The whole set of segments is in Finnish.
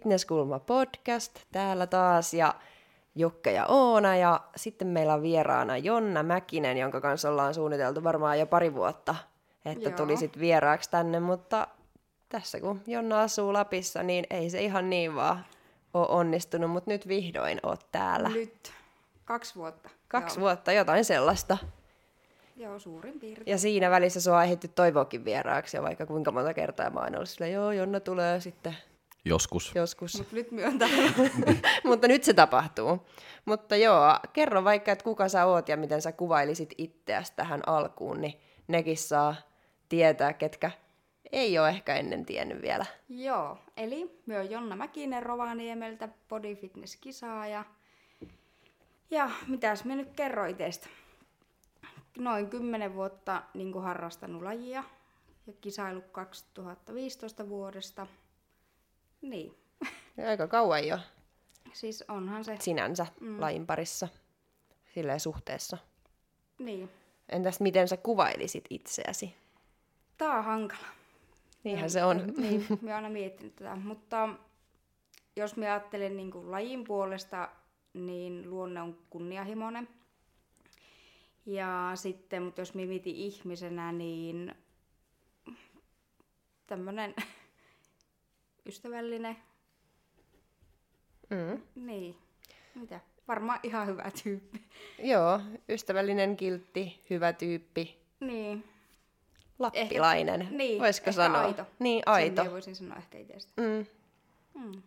Fitnesskulma podcast täällä taas ja Jukka ja Oona ja sitten meillä on vieraana Jonna Mäkinen, jonka kanssa ollaan suunniteltu varmaan jo pari vuotta, että Joo. tulisit vieraaksi tänne, mutta tässä kun Jonna asuu Lapissa, niin ei se ihan niin vaan ole onnistunut, mutta nyt vihdoin oot täällä. Nyt kaksi vuotta. Kaksi Joo. vuotta, jotain sellaista. Joo, suurin piirtein. Ja siinä välissä sua on ehditty toivoakin vieraaksi, ja vaikka kuinka monta kertaa mä oon ollut silleen, joo, Jonna tulee sitten Joskus. joskus. Mut nyt myöntää. Mutta nyt se tapahtuu. Mutta joo, kerro vaikka, että kuka sä oot ja miten sä kuvailisit itseäsi tähän alkuun, niin nekin saa tietää, ketkä ei ole ehkä ennen tiennyt vielä. Joo, eli myö Jonna Mäkinen Rovaniemeltä, body fitness kisaaja. Ja mitäs me nyt kerro itestä? Noin 10 vuotta niin harrastanut lajia ja kisailu 2015 vuodesta. Niin, Aika kauan jo siis onhan se. sinänsä mm. lajin parissa silleen suhteessa. Niin, Entäs miten sä kuvailisit itseäsi? tää on hankala. Niinhän se on. Niin, mä oon aina miettinyt tätä. Mutta jos mä ajattelen niin kuin lajin puolesta, niin luonne on kunnianhimoinen. Ja sitten, mutta jos mä mietin ihmisenä, niin tämmönen ystävällinen. Mm. Niin, mitä? Varmaan ihan hyvä tyyppi. Joo, ystävällinen, kiltti, hyvä tyyppi, Niin, lappilainen, niin voisiko ehkä sanoa? aito. Niin, sen aito. mä voisin sanoa ehkä itsestä. Mm. Mm.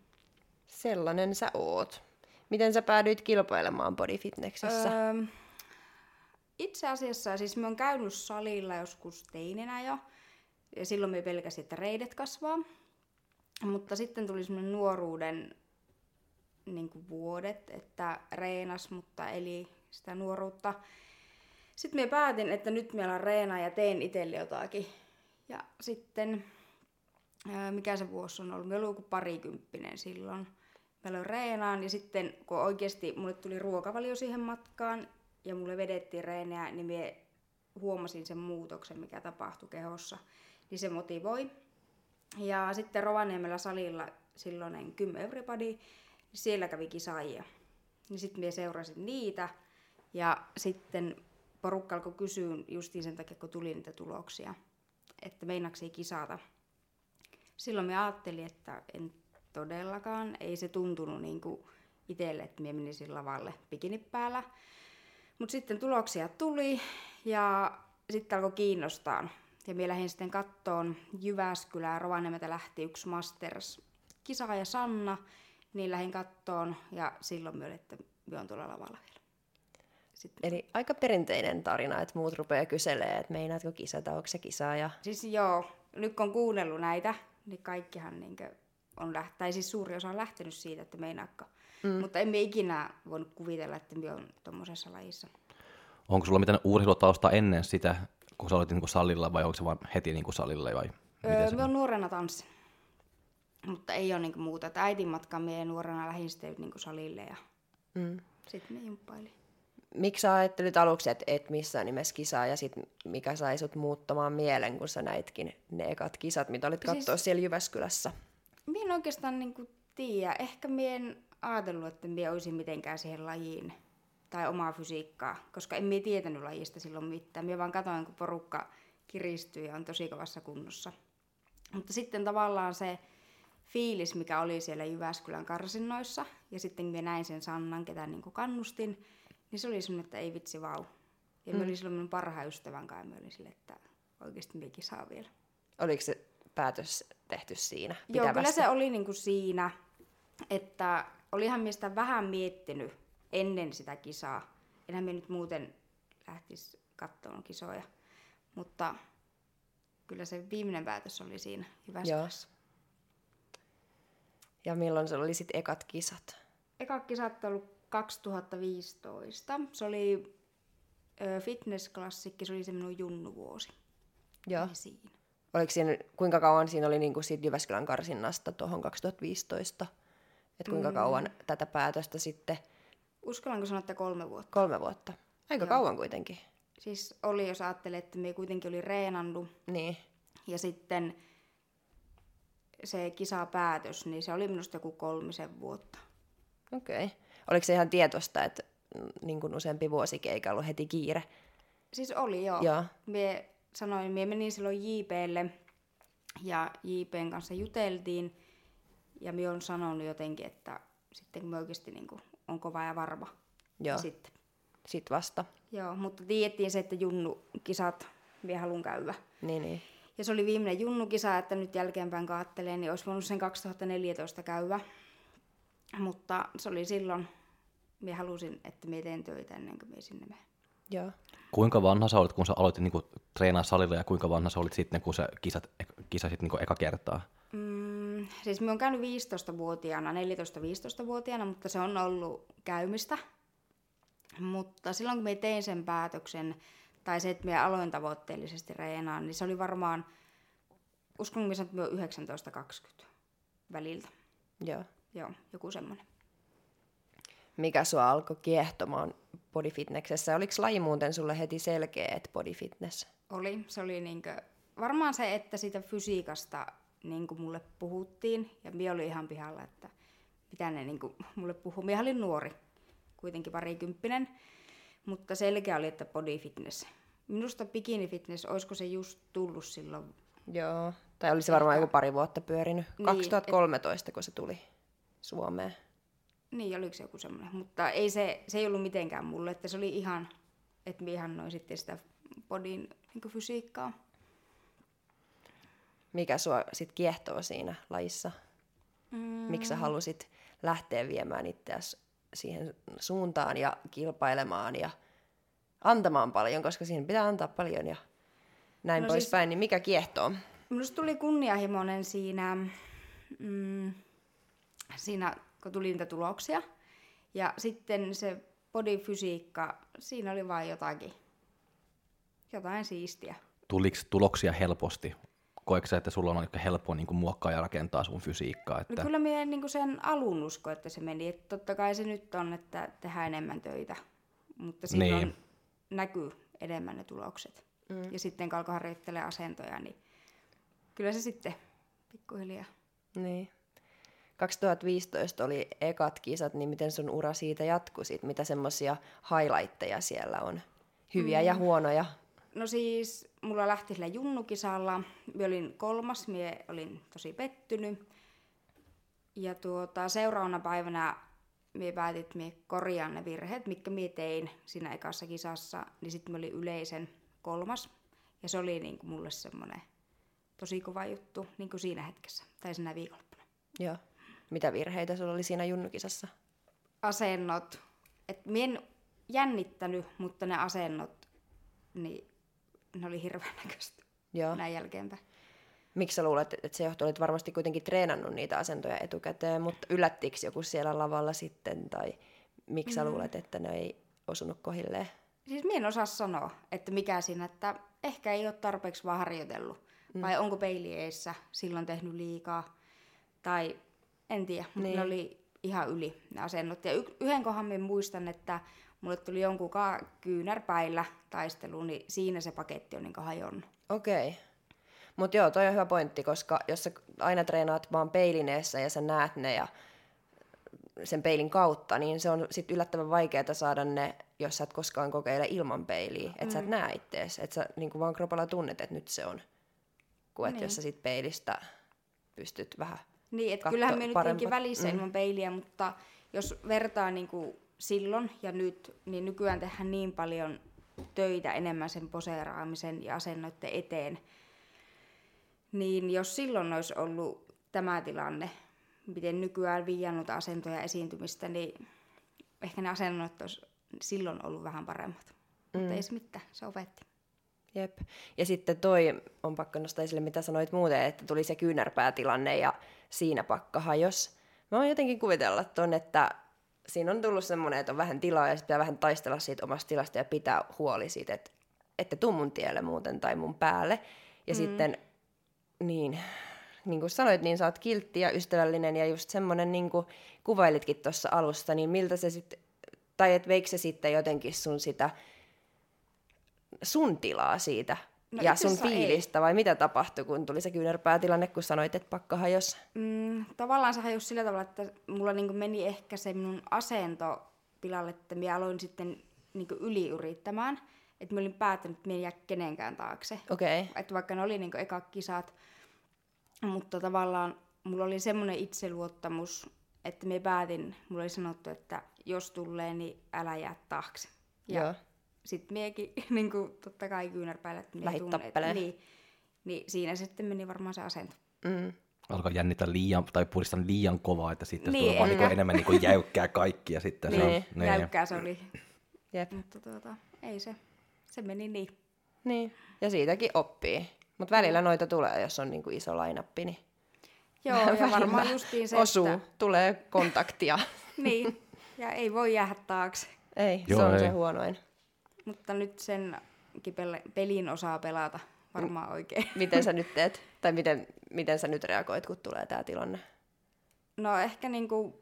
Sellainen sä oot. Miten sä päädyit kilpailemaan bodyfitnessissä? Öö, itse asiassa, siis mä oon käynyt salilla joskus teininä jo, ja silloin me pelkäsin, että reidet kasvaa. Mutta sitten tuli semmoinen nuoruuden niin kuin vuodet, että reenas, mutta eli sitä nuoruutta. Sitten mä päätin, että nyt meillä on reena ja teen itselle jotakin. Ja sitten, mikä se vuosi on ollut, mä olin joku parikymppinen silloin. Mä aloin reenaan ja sitten kun oikeasti mulle tuli ruokavalio siihen matkaan ja mulle vedettiin reenejä, niin mä huomasin sen muutoksen, mikä tapahtui kehossa. Niin se motivoi. Ja sitten Rovaniemellä salilla silloinen Kym Everybody, niin siellä kävi kisaajia. Niin sitten minä seurasin niitä ja sitten porukka alkoi kysyä justiin sen takia, kun tuli niitä tuloksia, että meinaksi kisata. Silloin me ajattelin, että en todellakaan, ei se tuntunut niin kuin itselle, että minä menisin lavalle bikini päällä. Mutta sitten tuloksia tuli ja sitten alkoi kiinnostaa. Ja minä lähdin sitten kattoon Jyväskylää, Rovaniemeltä lähti yksi Masters kisaaja Sanna, niin lähdin kattoon ja silloin olin, että minä olen tuolla lavalla vielä. Sitten, Eli aika perinteinen tarina, että muut rupeaa kyselemään, että meinaatko kisata, onko se kisaaja. siis joo, nyt kun on kuunnellut näitä, niin kaikkihan niinkö on läht- tai siis suuri osa on lähtenyt siitä, että meinaakka. Mm. Mutta emme ikinä voinut kuvitella, että minä olen tuommoisessa lajissa. Onko sulla mitään urheilutausta ennen sitä, kun sä olit niin salilla, vai onko se vaan heti niin salilla, vai miten Öö, se olen nuorena tanssin. Mutta ei ole niinku muuta. Että äitin matkaan minä nuorena lähdin sitten niinku salille ja Mm. sitten me jumppailin. Miksi sä ajattelit aluksi, että et missään nimessä kisaa, ja sit mikä sai sut muuttamaan mielen, kun sä näitkin ne ekat kisat, mitä olit Siis- katsoa siellä Jyväskylässä? Minä en oikeastaan niinku tiedä. Ehkä minä en ajatellut, että minä olisin mitenkään siihen lajiin tai omaa fysiikkaa, koska en minä tietänyt lajista silloin mitään. Minä vaan katsoin, kun porukka kiristyy ja on tosi kovassa kunnossa. Mutta sitten tavallaan se fiilis, mikä oli siellä Jyväskylän karsinnoissa, ja sitten minä näin sen Sannan, ketä niin kannustin, niin se oli semmoinen, että ei vitsi vau. Ja mm. olin silloin minun parhaan ystävän kanssa, mä olin sille, että oikeasti minäkin saa vielä. Oliko se päätös tehty siinä Joo, kyllä pitävästi? se oli niinku siinä, että olihan minä sitä vähän miettinyt ennen sitä kisaa. Enhän minä nyt muuten lähtisi katsomaan kisoja. Mutta kyllä se viimeinen päätös oli siinä Jyväskylässä. Ja milloin se oli sit ekat kisat? Eka kisat on ollut 2015. Se oli ö, fitnessklassikki, se oli se minun junnuvuosi. Joo. Niin siinä. Oliko siinä, kuinka kauan siinä oli niin kuin siitä Jyväskylän karsinnasta tuohon 2015? Että kuinka mm. kauan tätä päätöstä sitten? Uskallanko sanoa, että kolme vuotta? Kolme vuotta. Aika Joo. kauan kuitenkin. Siis oli, jos ajattelee, että me kuitenkin oli reenannut Niin. ja sitten se kisapäätös, niin se oli minusta joku kolmisen vuotta. Okei. Okay. Oliko se ihan tietoista, että niin kuin useampi vuosi eikä ollut heti kiire? Siis oli joo. Joo. Mie sanoin, mie menin silloin JPlle ja JPn kanssa juteltiin. Ja minä olen sanonut jotenkin, että sitten kun me oikeasti niin kuin, on kova ja varma. Joo. Sitten. Sitten vasta. Joo, mutta tiedettiin se, että Junnu-kisat minä haluan käydä. Niin, niin. Ja se oli viimeinen Junnu-kisa, että nyt jälkeenpäin kaattelee, niin olisi voinut sen 2014 käydä. Mutta se oli silloin, minä halusin, että minä teen töitä ennen kuin minä sinne menen. Joo. Kuinka vanha sä olit, kun sä aloitit niinku treenaa salilla ja kuinka vanha sä olit sitten, kun sä kisat, kisasit niinku eka kertaa? Mm, siis minä olen käynyt 15-vuotiaana, 14-15-vuotiaana, mutta se on ollut käymistä. Mutta silloin kun minä tein sen päätöksen, tai se, että minä aloin tavoitteellisesti reenaan, niin se oli varmaan, uskon, että minä 19-20 väliltä. Joo. Joo, joku semmoinen. Mikä sua alkoi kiehtomaan bodyfitnessessä? Oliko laji muuten sulle heti selkeä, että bodyfitness? Oli, se oli niinkö, varmaan se, että siitä fysiikasta niin kuin mulle puhuttiin, ja minä olin ihan pihalla, että mitä ne niin kuin mulle puhuu. Minä olin nuori, kuitenkin parikymppinen, mutta selkeä oli, että body fitness. Minusta bikini fitness, olisiko se just tullut silloin? Joo. Tai oli se varmaan joku pari vuotta pyörinyt. Niin, 2013, kun se tuli Suomeen. Niin, oliko se joku semmoinen. Mutta ei se, se ei ollut mitenkään mulle, että se oli ihan, että minä ihannoin sitten sitä bodin niin fysiikkaa. Mikä sua sit kiehtoo siinä lajissa? Mm. Miksi sä halusit lähteä viemään itseäsi siihen suuntaan ja kilpailemaan ja antamaan paljon, koska siinä pitää antaa paljon ja näin No siis- poispäin, niin mikä kiehtoo? Minusta tuli kunnianhimoinen siinä, mm, siinä, kun tuli niitä tuloksia. Ja sitten se bodyfysiikka, siinä oli vain jotakin, jotain siistiä. Tuliko tuloksia helposti? Koetko sä, että sulla on aika helppo niin muokkaa ja rakentaa sun fysiikkaa? No Että... kyllä minä niin sen alun usko, että se meni. Että totta kai se nyt on, että tehdään enemmän töitä. Mutta silloin Niin. näkyy enemmän ne tulokset. Mm. Ja sitten kun alkoi harjoittelemaan asentoja, niin kyllä se sitten pikkuhiljaa. Niin. 2015 oli ekat kisat, niin miten sun ura siitä jatkui sit? Mitä semmoisia highlightteja siellä on? Hyviä mm. ja huonoja? No siis, mulla lähti sillä junnukisalla. Mä olin kolmas, mie olin tosi pettynyt. Ja tuota, seuraavana päivänä mie päätin, että mie korjaan ne virheet, mitkä mie tein siinä ekassa kisassa. Niin sitten mä olin yleisen kolmas. Ja se oli niinku mulle semmoinen tosi kova juttu niinku siinä hetkessä, tai siinä viikonloppuna. Joo. Mitä virheitä sulla oli siinä junnukisassa? Asennot. Et mie en jännittänyt, mutta ne asennot, niin ne oli hirveän näköistä Joo. näin jälkeenpäin. Miksi sä luulet, että se johtuu? Olit varmasti kuitenkin treenannut niitä asentoja etukäteen, mutta yllättikö joku siellä lavalla sitten? Tai miksi sä luulet, että ne ei osunut kohilleen? Siis minä en osaa sanoa, että mikä siinä, että ehkä ei ole tarpeeksi vaan harjoitellut. Mm. Vai onko peili eessä, silloin tehnyt liikaa. Tai en tiedä, mutta Niin. ne oli ihan yli ne asennot. Ja y- yhden kohan minä muistan, että mulle tuli jonkun ka- kyynärpäillä taistelu, niin siinä se paketti on niin hajonnut. Okei. Okay. Mutta joo, toi on hyvä pointti, koska jos sä aina treenaat vaan peilineessä ja sä näet ne ja sen peilin kautta, niin se on sit yllättävän vaikeaa saada ne, jos sä et koskaan kokeile ilman peiliä. Että mm. sä et näe ittees, että sä niinku vaan kropalla tunnet, että nyt se on. Kuin että Niin. jos sä sit peilistä pystyt vähän Niin, että kyllähän me nyt välissä mm. ilman peiliä, mutta jos vertaa niin kuin silloin ja nyt, niin nykyään tehdään niin paljon töitä enemmän sen poseeraamisen ja asennoiden eteen. Niin jos silloin olisi ollut tämä tilanne, miten nykyään viiannut asentoja esiintymistä, niin ehkä ne asennot olisi silloin ollut vähän paremmat. Mm. Mutta ei se mitään, se opetti. Jep. Ja sitten toi on pakko nostaa esille, mitä sanoit muuten, että tuli se kyynärpäätilanne ja siinä pakka hajos. Mä oon jotenkin kuvitella ton, että siinä on tullut semmoinen, että on vähän tilaa ja pitää vähän taistella siitä omasta tilasta ja pitää huoli siitä, että ette tuu mun tielle muuten tai mun päälle. Ja mm. sitten, niin, niin kuin sanoit, niin sä oot kiltti ja ystävällinen ja just semmoinen, niin kuin kuvailitkin tuossa alusta, niin miltä se sitten, tai et veikö se sitten jotenkin sun sitä sun tilaa siitä No ja sun asiassa ei. fiilistä, vai mitä tapahtui, kun tuli se kyynärpäätilanne, kun sanoit, että pakka hajosi? Mm, tavallaan se hajosi sillä tavalla, että mulla niinku meni ehkä se minun asento pilalle, että minä aloin sitten niinku yliyrittämään. Että mä olin päättänyt, että minä en jää kenenkään taakse. Okei. Okay. Että vaikka ne oli niinku eka kisat, mutta tavallaan mulla oli semmoinen itseluottamus, että me päätin, mulla oli sanottu, että jos tulee, niin älä jää taakse. Ja Joo. Sitten miekin, niin kuin totta kai kyynärpäillä, että mie tappeleen. niin, niin siinä sitten meni varmaan se asento. Mm. Alkaa jännittää liian, tai puristaa liian kovaa, että sitten Niin, niin, tulee vaan niinku enemmän niinku jäykkää kaikkia sitten. Se Niin, on, Jäykkää se oli, Jep. mutta tuota, ei se, se meni niin. Niin. Ja siitäkin oppii. Mutta välillä noita tulee, jos on niinku iso lainappi, niin Joo, ja varmaan justiin se, osuu, että... tulee kontaktia. Niin, ja ei voi jäädä taakse. ei, Joo, se on ei. se huonoin. Mutta nyt sen kipelle, pelin osaa pelata varmaan oikein. Miten sä nyt teet? Tai miten, miten sä nyt reagoit, kun tulee tämä tilanne? No ehkä niinku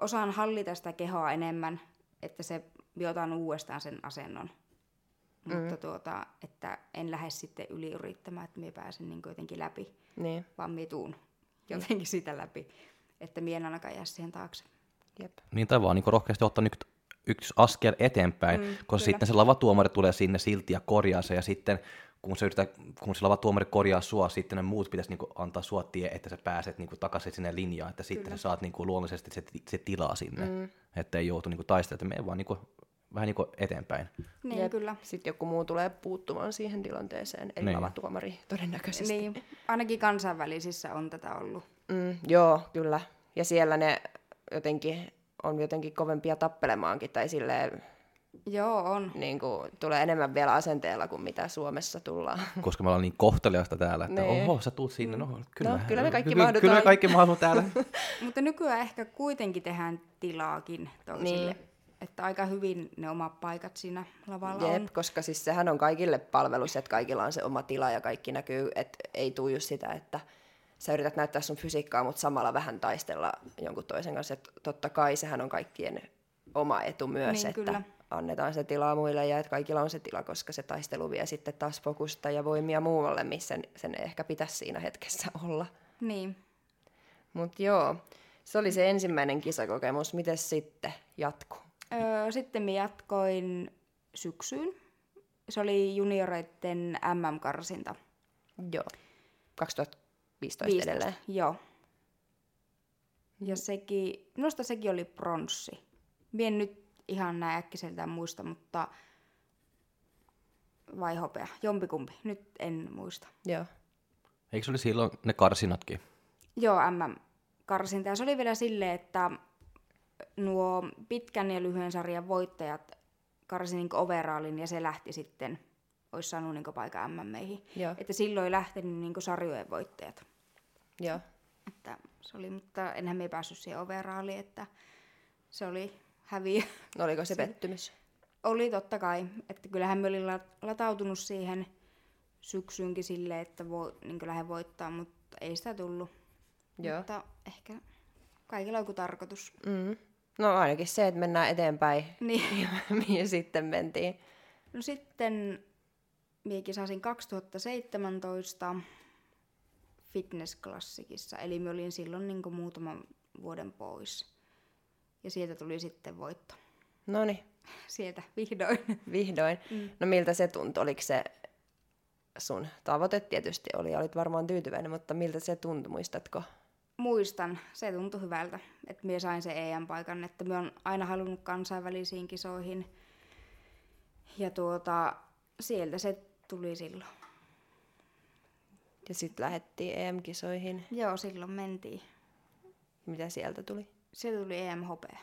osaan hallita sitä kehoa enemmän, että se otan uudestaan sen asennon. Mm. Mutta tuota, että en lähde sitten yli yrittämään, että minä pääsen niin jotenkin läpi, Niin, vaan minä tuun jotenkin sitä läpi, että minä en ainakaan jää siihen taakse. jep. Niin tai vaan niin rohkeasti ottaa nyt yksi askel eteenpäin, Mm, koska kyllä. sitten se lavatuomari tulee sinne silti ja korjaa se, ja sitten kun se, yrittää, kun se lavatuomari korjaa sua, sitten ne muut pitäisi niin antaa sua tie, että sä pääset niin takaisin sinne linjaan, että sitten Kyllä. sä saat niin luonnollisesti se, se tilaa sinne, mm. että ei joutu niin taistelemaan, että mene vaan niin vähän niin eteenpäin. Niin, Jep. kyllä. Sitten joku muu tulee puuttumaan siihen tilanteeseen, eli Niin. lavatuomari todennäköisesti. Niin, ainakin kansainvälisissä on tätä ollut. Mm, joo, kyllä. Ja siellä ne jotenkin on jotenkin kovempia tappelemaankin, tai silleen Joo, on. niin kuin, tulee enemmän vielä asenteella kuin mitä Suomessa tullaan. Koska me ollaan niin kohteliasta täällä, että Niin. oho, sä tuut sinne, no kyllä, No, kyllä me kaikki kyllä, mahdutaan. kyllä me kaikki mahdutaan täällä. Mutta nykyään ehkä kuitenkin tehdään tilaakin toisille. Niin. Että aika hyvin ne omat paikat siinä lavalla Jep, on. koska siis sehän on kaikille palvelus, että kaikilla on se oma tila ja kaikki näkyy, että ei tuu just sitä, että sä yrität näyttää sun fysiikkaa, mutta samalla vähän taistella jonkun toisen kanssa. Et totta kai sehän on kaikkien oma etu myös, Niin, että kyllä. annetaan se tilaa muille ja että kaikilla on se tila, koska se taistelu vie sitten taas fokusta ja voimia muualle, missä sen, sen ehkä pitäisi siinä hetkessä olla. Niin. Mutta joo, se oli se ensimmäinen kisakokemus. Miten sitten jatkuu? Öö, sitten minä jatkoin syksyyn. Se oli junioreiden MM-karsinta. Joo, 2015 15, edelleen. Joo. Ja sekin, minusta sekin oli pronssi. Mie en nyt ihan näin äkkiseltään muista, mutta vai hopea, jompikumpi, nyt en muista. Joo. Eikö se oli silloin ne karsinatkin? Joo, MM-karsinta. Ja se oli vielä silleen, että nuo pitkän ja lyhyen sarjan voittajat karsi niin overallin ja se lähti sitten, olisi saanut niin paikan MMeihin. Joo. Että silloin lähtenyt niin sarjojen voittajat. Joo. Että se oli, mutta enhän me päässyt siihen overalliin, että se oli häviö. No, oliko se pettymys? Oli totta kai, että kyllähän me olin la- latautunut siihen syksyynkin silleen, että voi, niin lähden voittaa, mutta ei sitä tullut. Joo. Mutta ehkä kaikilla on joku tarkoitus. Mm. No ainakin se, että mennään eteenpäin, Niin. mihin sitten mentiin. No sitten minä kisasin 2017 fitnessklassikissa, eli mä olin silloin niin muutaman vuoden pois. Ja sieltä tuli sitten voitto. No niin, Sieltä vihdoin. vihdoin. Mm. No miltä se tuntui? Oliko se sun tavoite tietysti oli ja olit varmaan tyytyväinen, mutta miltä se tuntui, muistatko? Muistan, se tuntui hyvältä, että minä sain sen EM-paikan, että minä olen aina halunnut kansainvälisiin kisoihin. Ja tuota, sieltä se tuli silloin. Ja sitten lähdettiin EM-kisoihin. Joo, silloin mentiin. Mitä sieltä tuli? Sieltä tuli EM-hopea.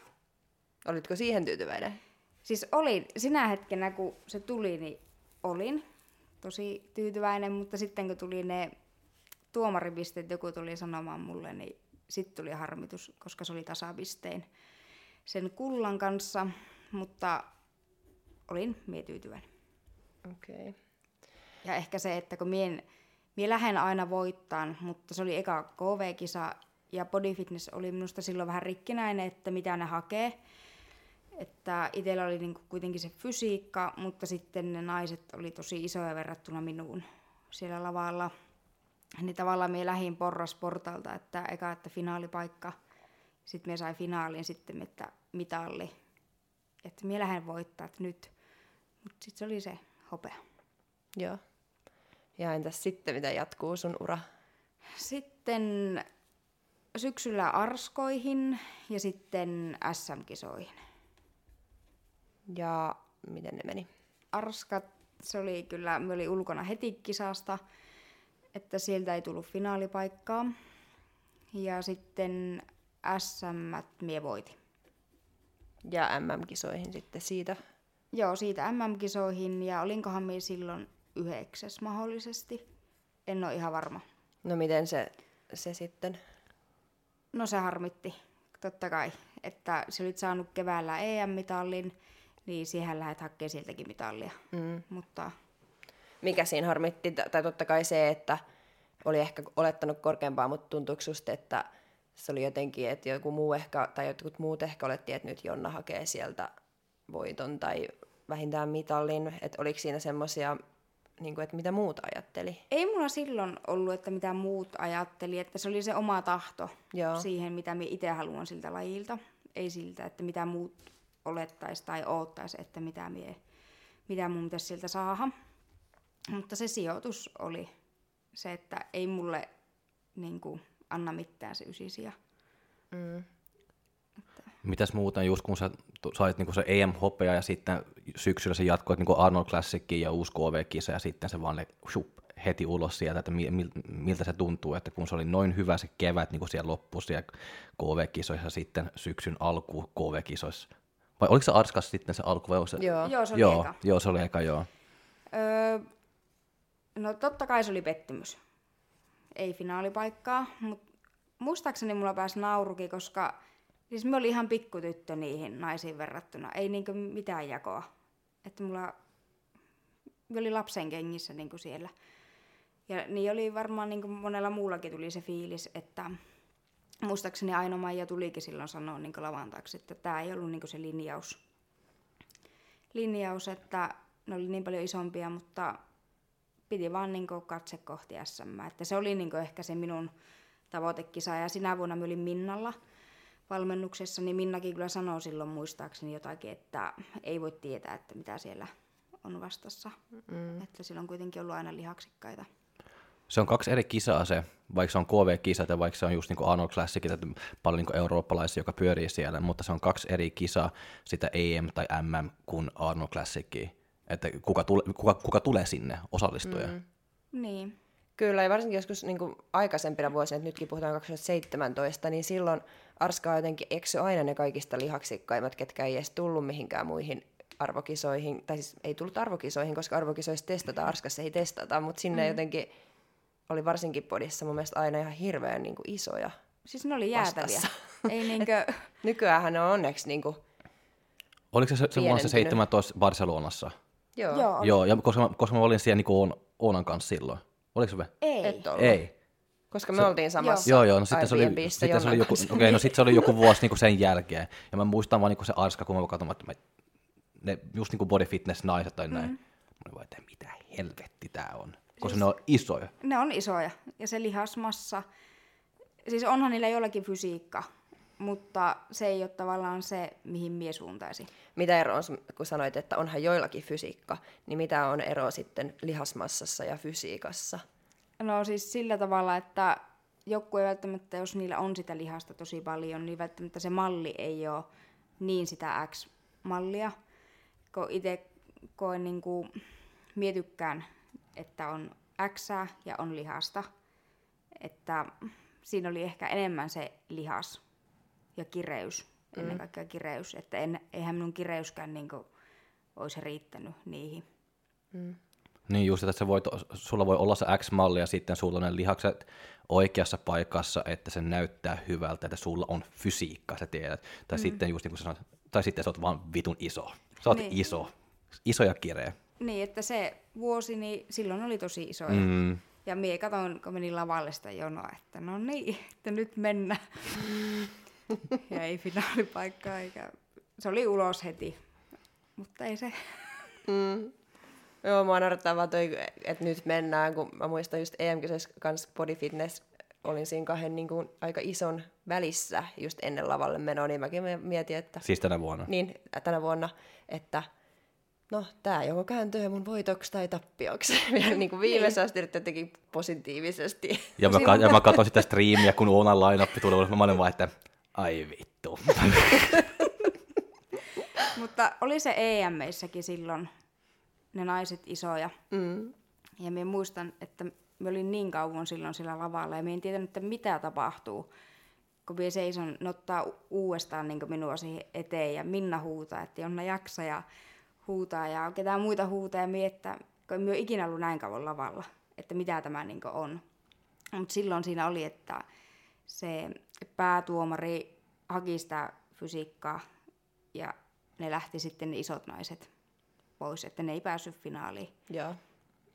Olitko siihen tyytyväinen? Siis olin, sinä hetkenä kun se tuli, niin olin tosi tyytyväinen, mutta sitten kun tuli ne tuomaripisteet, joku tuli sanomaan mulle, niin sitten tuli harmitus, koska se oli tasapistein sen kullan kanssa, mutta olin mie tyytyväinen. Okei. Okay. Ja ehkä se, että kun mien, mie lähden aina voittaan, mutta se oli eka KV-kisa ja body fitness oli minusta silloin vähän rikkinäinen, että mitä ne hakee. Että itsellä oli niinku kuitenkin se fysiikka, mutta sitten ne naiset oli tosi isoja verrattuna minuun siellä lavalla. Niin tavallaan me lähin porras portalta, että eka että finaalipaikka, sitten me sai finaaliin sitten, että mitalli. Että me lähden voittaa, että nyt. Mutta sitten se oli se hopea. Joo. Ja entäs sitten, mitä jatkuu sun ura? Sitten syksyllä Arskoihin ja sitten SM-kisoihin. Ja miten ne meni? Arskat, se oli kyllä, me oli ulkona heti kisasta, että sieltä ei tullut finaalipaikkaa. Ja sitten SM mie voitin. Ja MM-kisoihin sitten siitä. Joo, siitä MM-kisoihin ja olinkohan mie silloin yhdeksäs mahdollisesti. En ole ihan varma. No miten se, se sitten? No se harmitti, totta kai. Että se olit saanut keväällä EM-mitallin, niin siihen lähdet hakemaan sieltäkin mitallia. Mm. Mutta Mikä siinä harmitti? Tai totta kai se, että oli ehkä olettanut korkeampaa, mutta tuntuuko susta, että se oli jotenkin, että joku muu ehkä, tai jotkut muut ehkä oletti, että nyt Jonna hakee sieltä voiton tai vähintään mitallin, että oliko siinä semmoisia, niin kuin, että mitä muut ajatteli? ei mulla silloin ollut, että mitä muut ajatteli, että se oli se oma tahto Joo. siihen, mitä minä itse haluan siltä lajilta. Ei siltä, että mitä muut olettaisi tai oottaisi, että mitä, mie, mitä mun pitäisi sieltä saada. Mutta se sijoitus oli se, että ei mulle niin kuin, anna mitään se ysisiä. Mm. Mitäs muuta, just kun sä sait niinku se EM-hopea ja sitten syksyllä se jatkoi niinku Arnold Classicin ja uusi KV-kisa ja sitten se vaan shup, heti ulos sieltä, että mi- mil- miltä se tuntuu, että kun se oli noin hyvä se kevät niin kuin siellä loppuisi siellä KV-kisoissa sitten syksyn alku KV-kisoissa. Vai oliko se Arskas sitten se alku vai se? Joo. Joo, se oli joo, eka. joo, se oli eka, joo. Öö, no totta kai se oli pettymys. Ei finaalipaikkaa, mutta muistaakseni mulla pääsi naurukin, koska siis me oli ihan pikkutyttö niihin naisiin verrattuna. Ei niinku mitään jakoa. Että mulla oli lapsen kengissä niinku siellä. Ja niin oli varmaan niinku monella muullakin tuli se fiilis, että muistaakseni Aino Maija tulikin silloin sanoa niinku lavan taakse, että tämä ei ollut niinku se linjaus linjaus, että ne oli niin paljon isompia, mutta piti vaan niin katse kohti SM. Että se oli niin ehkä se minun tavoitekisa. Ja sinä vuonna mä olin Minnalla valmennuksessa, niin Minnakin kyllä sanoi silloin muistaakseni jotakin, että ei voi tietää, että mitä siellä on vastassa. Mm. Että sillä on kuitenkin ollut aina lihaksikkaita. Se on kaksi eri kisaa se, vaikka se on KV-kisat ja vaikka se on just niin kuin Arnold Classicit, että paljon niin kuin eurooppalaisia, joka pyörii siellä, mutta se on kaksi eri kisaa, sitä EM tai MM kuin Arnold Classicia. Että kuka, tule, kuka, kuka tulee sinne osallistuja. Mm. Niin. Kyllä, ja varsinkin joskus niin kuin aikaisempina vuosina, että nytkin puhutaan 2017, niin silloin Arska on jotenkin eksy aina ne kaikista lihaksikkaimmat, ketkä ei edes tullut mihinkään muihin arvokisoihin, tai siis ei tullut arvokisoihin, koska arvokisoissa testataan, Arskassa ei testata, mutta sinne mm. jotenkin oli varsinkin podissa mun mielestä aina ihan hirveän niin kuin isoja. Siis ne oli jäätäviä. Vastassa. Ei niinkö... Nykyään ne on onneksi niin kuin, Oliko se, se, se vuonna se Pienentynyt. 17 Barcelonassa? joo, Joo, oli. Joo, ja koska mä, koska mä olin siellä niin kuin Oonan kanssa silloin. Oliko se? Ei. et ollut. Ei. Koska me oltiin samassa Joo, joo, no sitten se oli, sitten se oli joku, kanssa. okay, no sitten se oli joku vuosi niin kuin sen jälkeen. Ja mä muistan vaan niin se Arska, kun mä katsoin, että mä, ne just niin kuin body fitness naiset tai näin. Mm. Mä olin vaan, että mitä helvetti tää on. Koska siis... ne on isoja. Ne on isoja. Ja se lihasmassa, siis onhan niillä jollakin fysiikka, mutta se ei ole tavallaan se, mihin mie suuntaisin. Mitä ero on, kun sanoit, että onhan joillakin fysiikka, niin mitä on ero sitten lihasmassassa ja fysiikassa? No siis sillä tavalla, että joku ei välttämättä, jos niillä on sitä lihasta tosi paljon, niin välttämättä se malli ei ole niin sitä X-mallia. Kun itse koen niin kuin, mietykään, että on X ja on lihasta. Että siinä oli ehkä enemmän se lihas ja kireys, ennen kaikkea kireys. Että en, eihän minun kireyskään niin kuin, olisi riittänyt niihin. Niin just, että se voi, sulla voi olla se X-malli ja sitten sulla on ne lihakset oikeassa paikassa, että se näyttää hyvältä, että sulla on fysiikka, sä tiedät. Tai mm. sitten just niin kuin sanoit, tai sitten sä oot vaan vitun iso. Sä oot Niin. iso. Iso ja kireä. Niin, että se vuosi, niin silloin oli tosi isoja. Mm. Ja mie katoin, kun menin lavalle sitä jonoa, että no niin, että nyt mennään. ja ei finaalipaikkaa eikä se oli ulos heti. Mutta ei se... Mm. Joo, mua naurattaa vaan toi, että nyt mennään, kun mä muistan just em kanssa body fitness, olin siinä kahden niin kuin, aika ison välissä just ennen lavalle menoa, niin mäkin mietin, että... Siis tänä vuonna? Niin, tänä vuonna, että no, tämä joko kääntyy mun voitoksi tai tappioksi. Vielä niin kuin viimeisessä asti jotenkin positiivisesti. Ja mä, ka- ja mä katson sitä striimiä, kun Oonan line tulee, mä olen vaan, että ai vittu. Mutta oli se EM-meissäkin silloin ne naiset isoja. Mm. Ja minä muistan, että me olin niin kauan silloin sillä lavalla ja minä en tiennyt, että mitä tapahtuu. Kun minä seison, ne ottaa uudestaan niin minua siihen eteen ja Minna huutaa, että Jonna jaksa ja huutaa ja ketään muita huutaa ja minä, että kun en ikinä ollut näin kauan lavalla, että mitä tämä niin on. Mutta silloin siinä oli, että se päätuomari haki sitä fysiikkaa ja ne lähti sitten ne isot naiset pois, että ne ei päässyt finaaliin. Joo.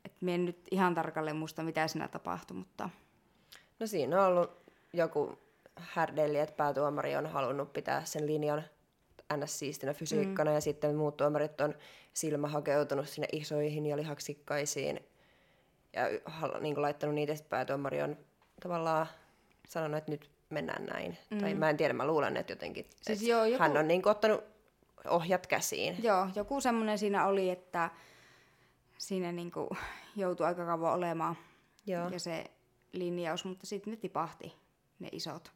Et mä en nyt ihan tarkalleen muista, mitä siinä tapahtui, mutta... No siinä on ollut joku härdelli, että päätuomari on halunnut pitää sen linjan ns. siistinä fysiikkana, mm. ja sitten muut tuomarit on silmä hakeutunut sinne isoihin ja lihaksikkaisiin, ja niin kuin laittanut niitä, että päätuomari on tavallaan sanonut, että nyt mennään näin. Mm. Tai mä en tiedä, mä luulen, että jotenkin siis että joo, joku... hän on niin kuin ottanut ohjat käsiin. Joo, joku semmoinen siinä oli, että siinä niin kuin joutui aika kauan olemaan Joo. ja se linjaus, mutta sitten ne tipahti, ne isot,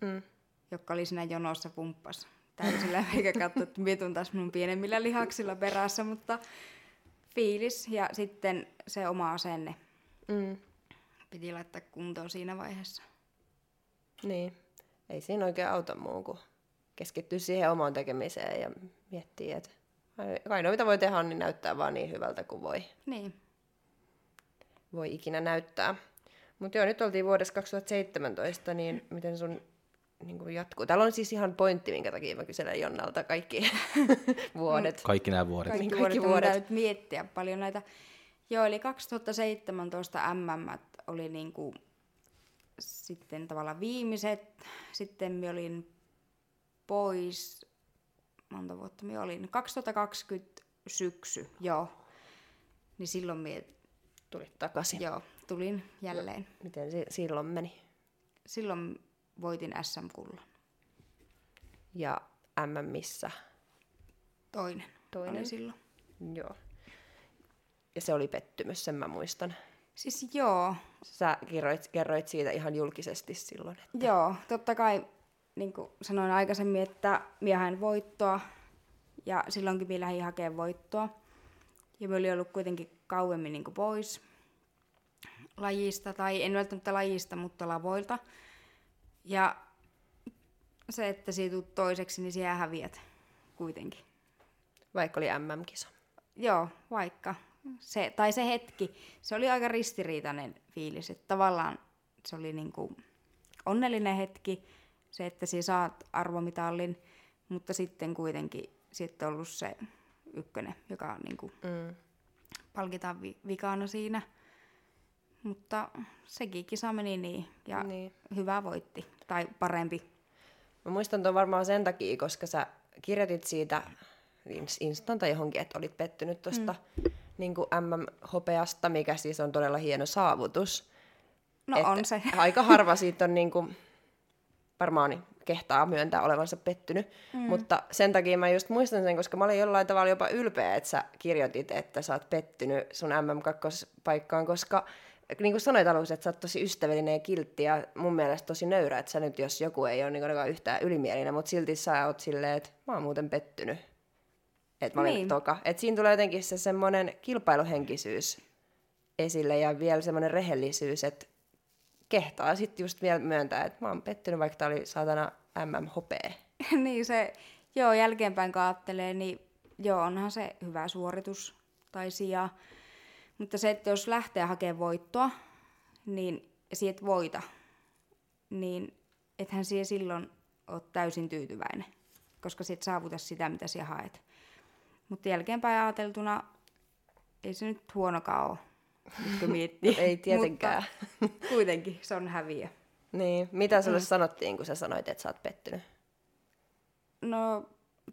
mm. jotka oli siinä jonossa pumppas täysillä, eikä katso, että mietun taas minun pienemmillä lihaksilla perässä, mutta fiilis ja sitten se oma asenne mm. piti laittaa kuntoon siinä vaiheessa. Niin, ei siinä oikein auta muu kuin keskittyä siihen omaan tekemiseen ja miettiä, että ainoa mitä voi tehdä on niin näyttää vaan niin hyvältä kuin voi. Niin. Voi ikinä näyttää. Mutta joo, nyt oltiin vuodessa 2017, niin miten sun niin kuin jatkuu? Täällä on siis ihan pointti, minkä takia mä kyselen Jonnalta kaikki vuodet. Kaikki nämä vuodet. Kaikki, niin, kaikki vuodet. vuodet. miettiä paljon näitä. Joo, eli 2017 MM oli niin kuin sitten tavallaan viimeiset. Sitten mä olin pois, monta vuotta minä olin, 2020 syksy, joo. Niin silloin minä tulit takaisin. Joo, tulin jälleen. Miten se silloin meni? Silloin voitin SM-kullan. Ja M missä? Toinen. Toinen. Oli silloin. Joo. Ja se oli pettymys, sen mä muistan. Siis joo. Sä kerroit, kerroit siitä ihan julkisesti silloin. Että... Joo, totta kai niin kuin sanoin aikaisemmin, että minä haen voittoa ja silloinkin minä lähdin hakemaan voittoa. Ja minä olin ollut kuitenkin kauemmin niin kuin pois lajista, tai en välttämättä lajista, mutta lavoilta. Ja se, että siitä tulet toiseksi, niin siellä häviät kuitenkin. Vaikka oli MM-kisa. Joo, vaikka. Se, tai se hetki, se oli aika ristiriitainen fiilis. Että tavallaan se oli niin kuin onnellinen hetki, se, että sinä saat arvomitallin, mutta sitten kuitenkin sitten ollut se ykkönen, joka niin kuin mm. palkitaan vi- vikana siinä. Mutta sekin kisa meni niin, ja niin. hyvä voitti, tai parempi. Mä muistan tuon varmaan sen takia, koska sä kirjoitit siitä Instan tai johonkin, että olit pettynyt tuosta mm. Niin MM-hopeasta, mikä siis on todella hieno saavutus. No että on se. Aika harva siitä on niin kuin, varmaan kehtaa myöntää olevansa pettynyt. Mm. Mutta sen takia mä just muistan sen, koska mä olin jollain tavalla jopa ylpeä, että sä kirjoitit, että sä oot pettynyt sun MM2-paikkaan, koska niin kuin sanoit alussa, että sä oot tosi ystävällinen ja kiltti ja mun mielestä tosi nöyrä, että sä nyt, jos joku ei ole niin yhtään ylimielinen, mutta silti sä oot silleen, että mä oon muuten pettynyt. Että mä olin niin. toka. Että siinä tulee jotenkin se semmoinen kilpailuhenkisyys esille ja vielä semmoinen rehellisyys, että kehtaa sitten just vielä myöntää, että mä oon pettynyt, vaikka tää oli saatana MMHP. niin se, joo, jälkeenpäin kaattelee, niin joo, onhan se hyvä suoritus tai sija. Mutta se, että jos lähtee hakemaan voittoa, niin siet voita, niin ethän siihen silloin ole täysin tyytyväinen, koska sit saavuta sitä, mitä sinä haet. Mutta jälkeenpäin ajateltuna ei se nyt huonokaan ole kun miettii. Ei tietenkään. Mutta kuitenkin se on häviö. Niin. Mitä sulle mm. sanottiin, kun sä sanoit, että sä oot pettynyt? No,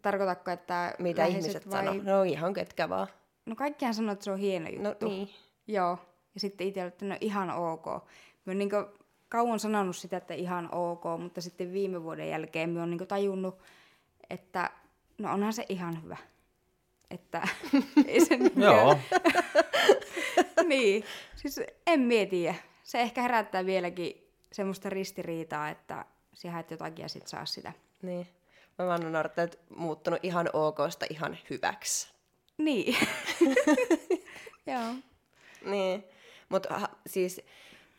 tarkoitatko, että Mitä ihmiset vai... sanoo? No ihan ketkä vaan. No kaikkihan sanoo, että se on hieno juttu. No niin. Joo. Ja sitten itse että no ihan ok. Mä oon niin kauan sanonut sitä, että ihan ok, mutta sitten viime vuoden jälkeen mä oon niin tajunnut, että no onhan se ihan hyvä. Että ei se niin Joo, niin, siis en mietiä. Se ehkä herättää vieläkin semmoista ristiriitaa, että sä et jotakin ja sit saa sitä. Niin. Mä vaan on että muuttunut ihan okosta ihan hyväksi. Niin. Joo. Niin. Mutta siis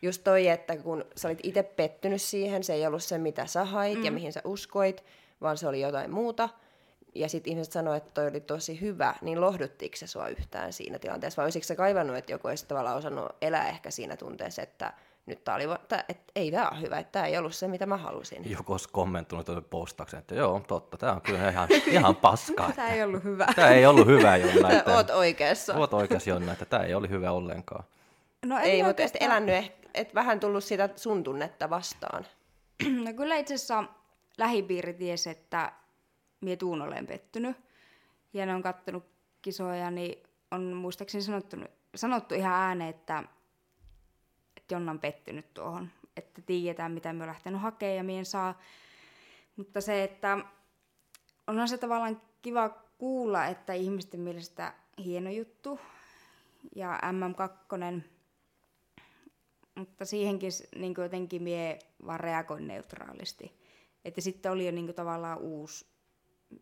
just toi, että kun sä olit itse pettynyt siihen, se ei ollut se, mitä sä hait mm. ja mihin sä uskoit, vaan se oli jotain muuta. Ja sitten ihmiset sanoivat, että toi oli tosi hyvä, niin lohduttiko se sua yhtään siinä tilanteessa? Vai olisiko se kaivannut, että joku olisi tavallaan osannut elää ehkä siinä tunteessa, että nyt tää oli, että, että ei tämä ole hyvä, että tämä ei ollut se, mitä mä halusin. joku olisi kommentoinut postauksen, että joo, totta, tämä on kyllä ihan, ihan paskaa. Tämä ei ollut hyvä. Tämä ei ollut hyvä, Jonna. Että Että, oot oikeassa. oot oikeassa, Jonna, että tämä ei ollut hyvä ollenkaan. No Ei, mutta et elänyt, ehkä- et vähän tullut sitä sun tunnetta vastaan. No kyllä itse asiassa lähipiiri tiesi, että mie tuun olen pettynyt. Ja ne on kattonut kisoja, niin on muistaakseni sanottu, sanottu ihan ääneen, että, että Jonna on pettynyt tuohon. Että tiedetään, mitä me on lähtenyt hakemaan ja mien saa. Mutta se, että onhan se tavallaan kiva kuulla, että ihmisten mielestä hieno juttu. Ja MM2 mutta siihenkin niin jotenkin mie vaan reagoin neutraalisti. Että sitten oli jo niin tavallaan uusi,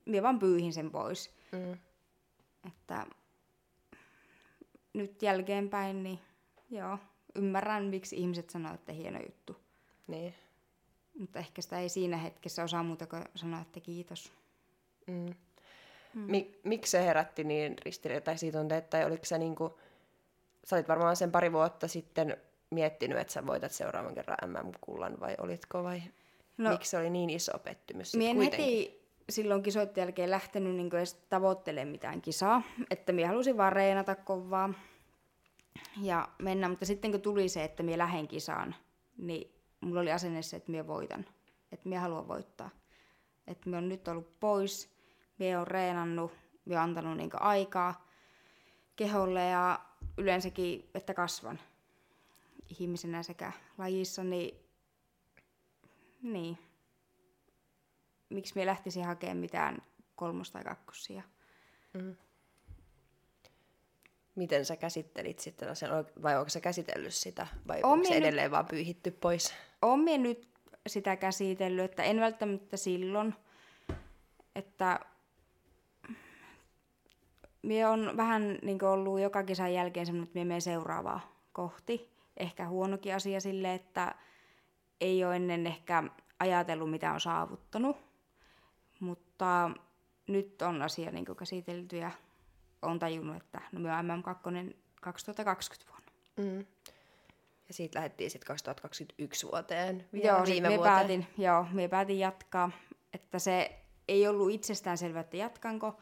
mie vaan pyyhin sen pois. Mm. Että nyt jälkeenpäin, niin joo, ymmärrän, miksi ihmiset sanoo, että hieno juttu. Niin. Mutta ehkä sitä ei siinä hetkessä osaa muuta kuin sanoa, että kiitos. Mm. Mi- miksi se herätti niin ristiriitaisia tunteita? Tai oliko se niinku, sä olit varmaan sen pari vuotta sitten miettinyt, että sä voitat seuraavan kerran MM-kullan, vai olitko vai no, miksi se oli niin iso pettymys Mie en kuitenkin? heti silloin kisoitten jälkeen lähtenyt niin edes tavoittelemaan mitään kisaa. Että minä halusin vaan reenata kovaa ja mennä. Mutta sitten kun tuli se, että minä lähden kisaan, niin mulla oli asenne se, että minä voitan. Että minä haluan voittaa. Että minä on nyt ollut pois, minä olen reenannut, minä olen antanut niin aikaa keholle ja yleensäkin, että kasvan ihmisenä sekä lajissa, niin, niin miksi me lähtisin hakemaan mitään kolmosta tai kakkosia. Miten sä käsittelit sitten sen, vai onko sä käsitellyt sitä, vai Oon onko se minä nyt- edelleen vaan pyyhitty pois? Minä nyt sitä käsitellyt, että en välttämättä silloin, että minä on vähän niin ollut joka kesän jälkeen semmoinen, että minä menen seuraavaa kohti. Ehkä huonokin asia sille, että ei ole ennen ehkä ajatellut, mitä on saavuttanut. Mutta nyt on asia niin käsitelty ja olen tajunnut, että no me on MM2 2020 vuonna. Mm. Ja siitä lähdettiin sitten 2021 vuoteen, vielä Joo, viime me vuoteen. päätin, joo, me päätin jatkaa. Että se ei ollut itsestään selvä, että jatkanko,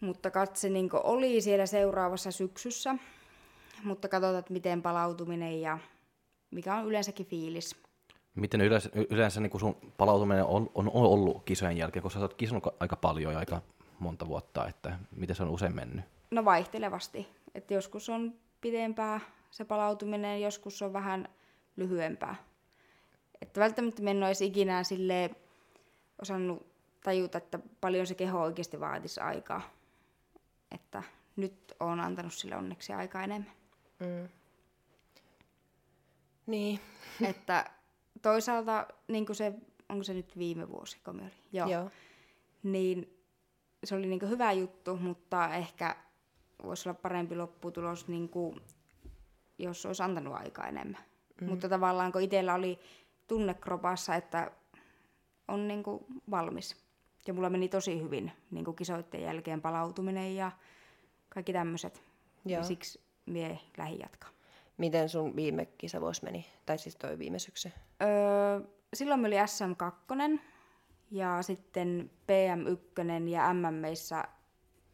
mutta katse niin oli siellä seuraavassa syksyssä. Mutta katsotaan, että miten palautuminen ja mikä on yleensäkin fiilis. Miten yleensä, yleensä niin sun palautuminen on, on ollut kisojen jälkeen, koska sä oot kisannut aika paljon ja aika monta vuotta, että miten se on usein mennyt? No vaihtelevasti. Että joskus on pidempää se palautuminen, joskus on vähän lyhyempää. Että välttämättä me en olisi ikinä sille osannut tajuta, että paljon se keho oikeasti vaatisi aikaa. Että nyt on antanut sille onneksi aikaa enemmän. Mm. Niin, että toisaalta, niin kuin se, onko se nyt viime vuosi, kun oli? Joo. joo. niin se oli niin hyvä juttu, mutta ehkä voisi olla parempi lopputulos, niin kuin, jos olisi antanut aikaa enemmän. Mm. Mutta tavallaan kun itsellä oli tunne kropassa, että on niin kuin valmis. Ja mulla meni tosi hyvin niin kuin kisoitten jälkeen palautuminen ja kaikki tämmöiset. Siksi mie lähdin jatkaa. Miten sun viime kisavuosi meni? Tai siis toi viime syksy? Öö, silloin oli SM2 ja sitten PM1 ja MMissä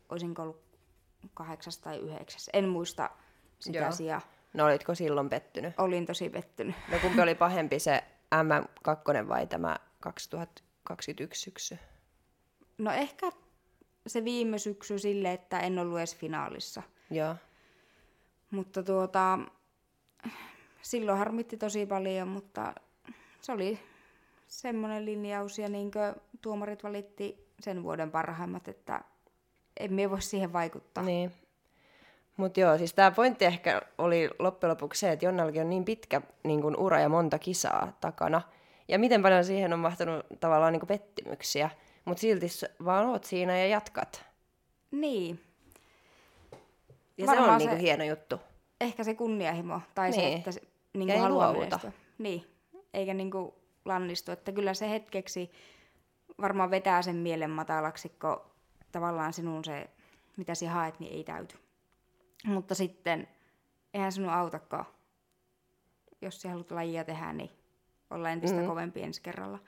olisinko ollut kahdeksas tai yhdeksäs. En muista sitä Joo. sijaa. No olitko silloin pettynyt? Olin tosi pettynyt. No kumpi oli pahempi, se M2 vai tämä 2021 syksy? No ehkä se viime syksy sille, että en ollut edes finaalissa. Joo. Mutta tuota, silloin harmitti tosi paljon, mutta se oli semmoinen linjaus ja niin tuomarit valitti sen vuoden parhaimmat, että emme voi siihen vaikuttaa. Niin. Mutta joo, siis tämä pointti ehkä oli loppujen lopuksi se, että Jonnallakin on niin pitkä niin kun ura ja monta kisaa takana. Ja miten paljon siihen on mahtunut tavallaan niin pettymyksiä. Mutta silti vaan oot siinä ja jatkat. Niin. Ja Varmaan se on se, niin hieno juttu. Ehkä se kunnianhimo. Tai niin. se, että se, niin kuin haluaa menestyä. Niin. Eikä niin kuin lannistu. Että kyllä se hetkeksi varmaan vetää sen mielen matalaksi, kun tavallaan sinun se, mitä sinä haet, niin ei täyty. Mutta sitten eihän sinun autakaan. Jos sinä haluat lajia tehdä, niin olla entistä mm. kovempi ensi kerralla.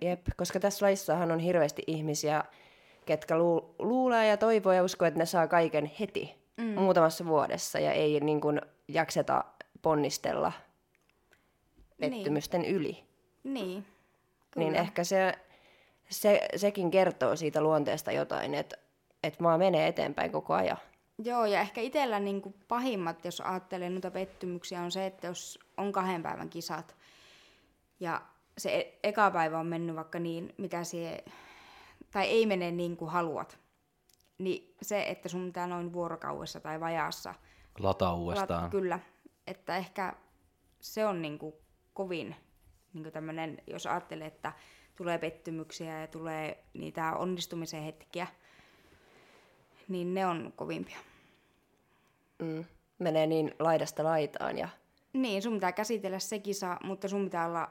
Jep, koska tässä lajissahan on hirveästi ihmisiä, ketkä lu- luulee ja toivoo ja uskoo, että ne saa kaiken heti mm. muutamassa vuodessa ja ei niin kuin, jakseta ponnistella pettymysten niin. yli. Niin, Kyllä. Niin ehkä se, se, sekin kertoo siitä luonteesta jotain, että että maa menee eteenpäin koko ajan. Joo, ja ehkä itsellä niin kuin pahimmat, jos ajattelee noita pettymyksiä, on se, että jos on kahden päivän kisat, ja se e- eka päivä on mennyt vaikka niin, mitä sie, tai ei mene niin kuin haluat, niin se, että sun pitää noin vuorokaudessa tai vajaassa lataa uudestaan. Lat, kyllä, että ehkä se on niin kuin kovin niin kuin tämmönen, jos ajattelee, että tulee pettymyksiä ja tulee niitä onnistumisen hetkiä, niin ne on kovimpia. Mm. Menee niin laidasta laitaan. Ja... Niin, sun pitää käsitellä se kisa, mutta sun pitää olla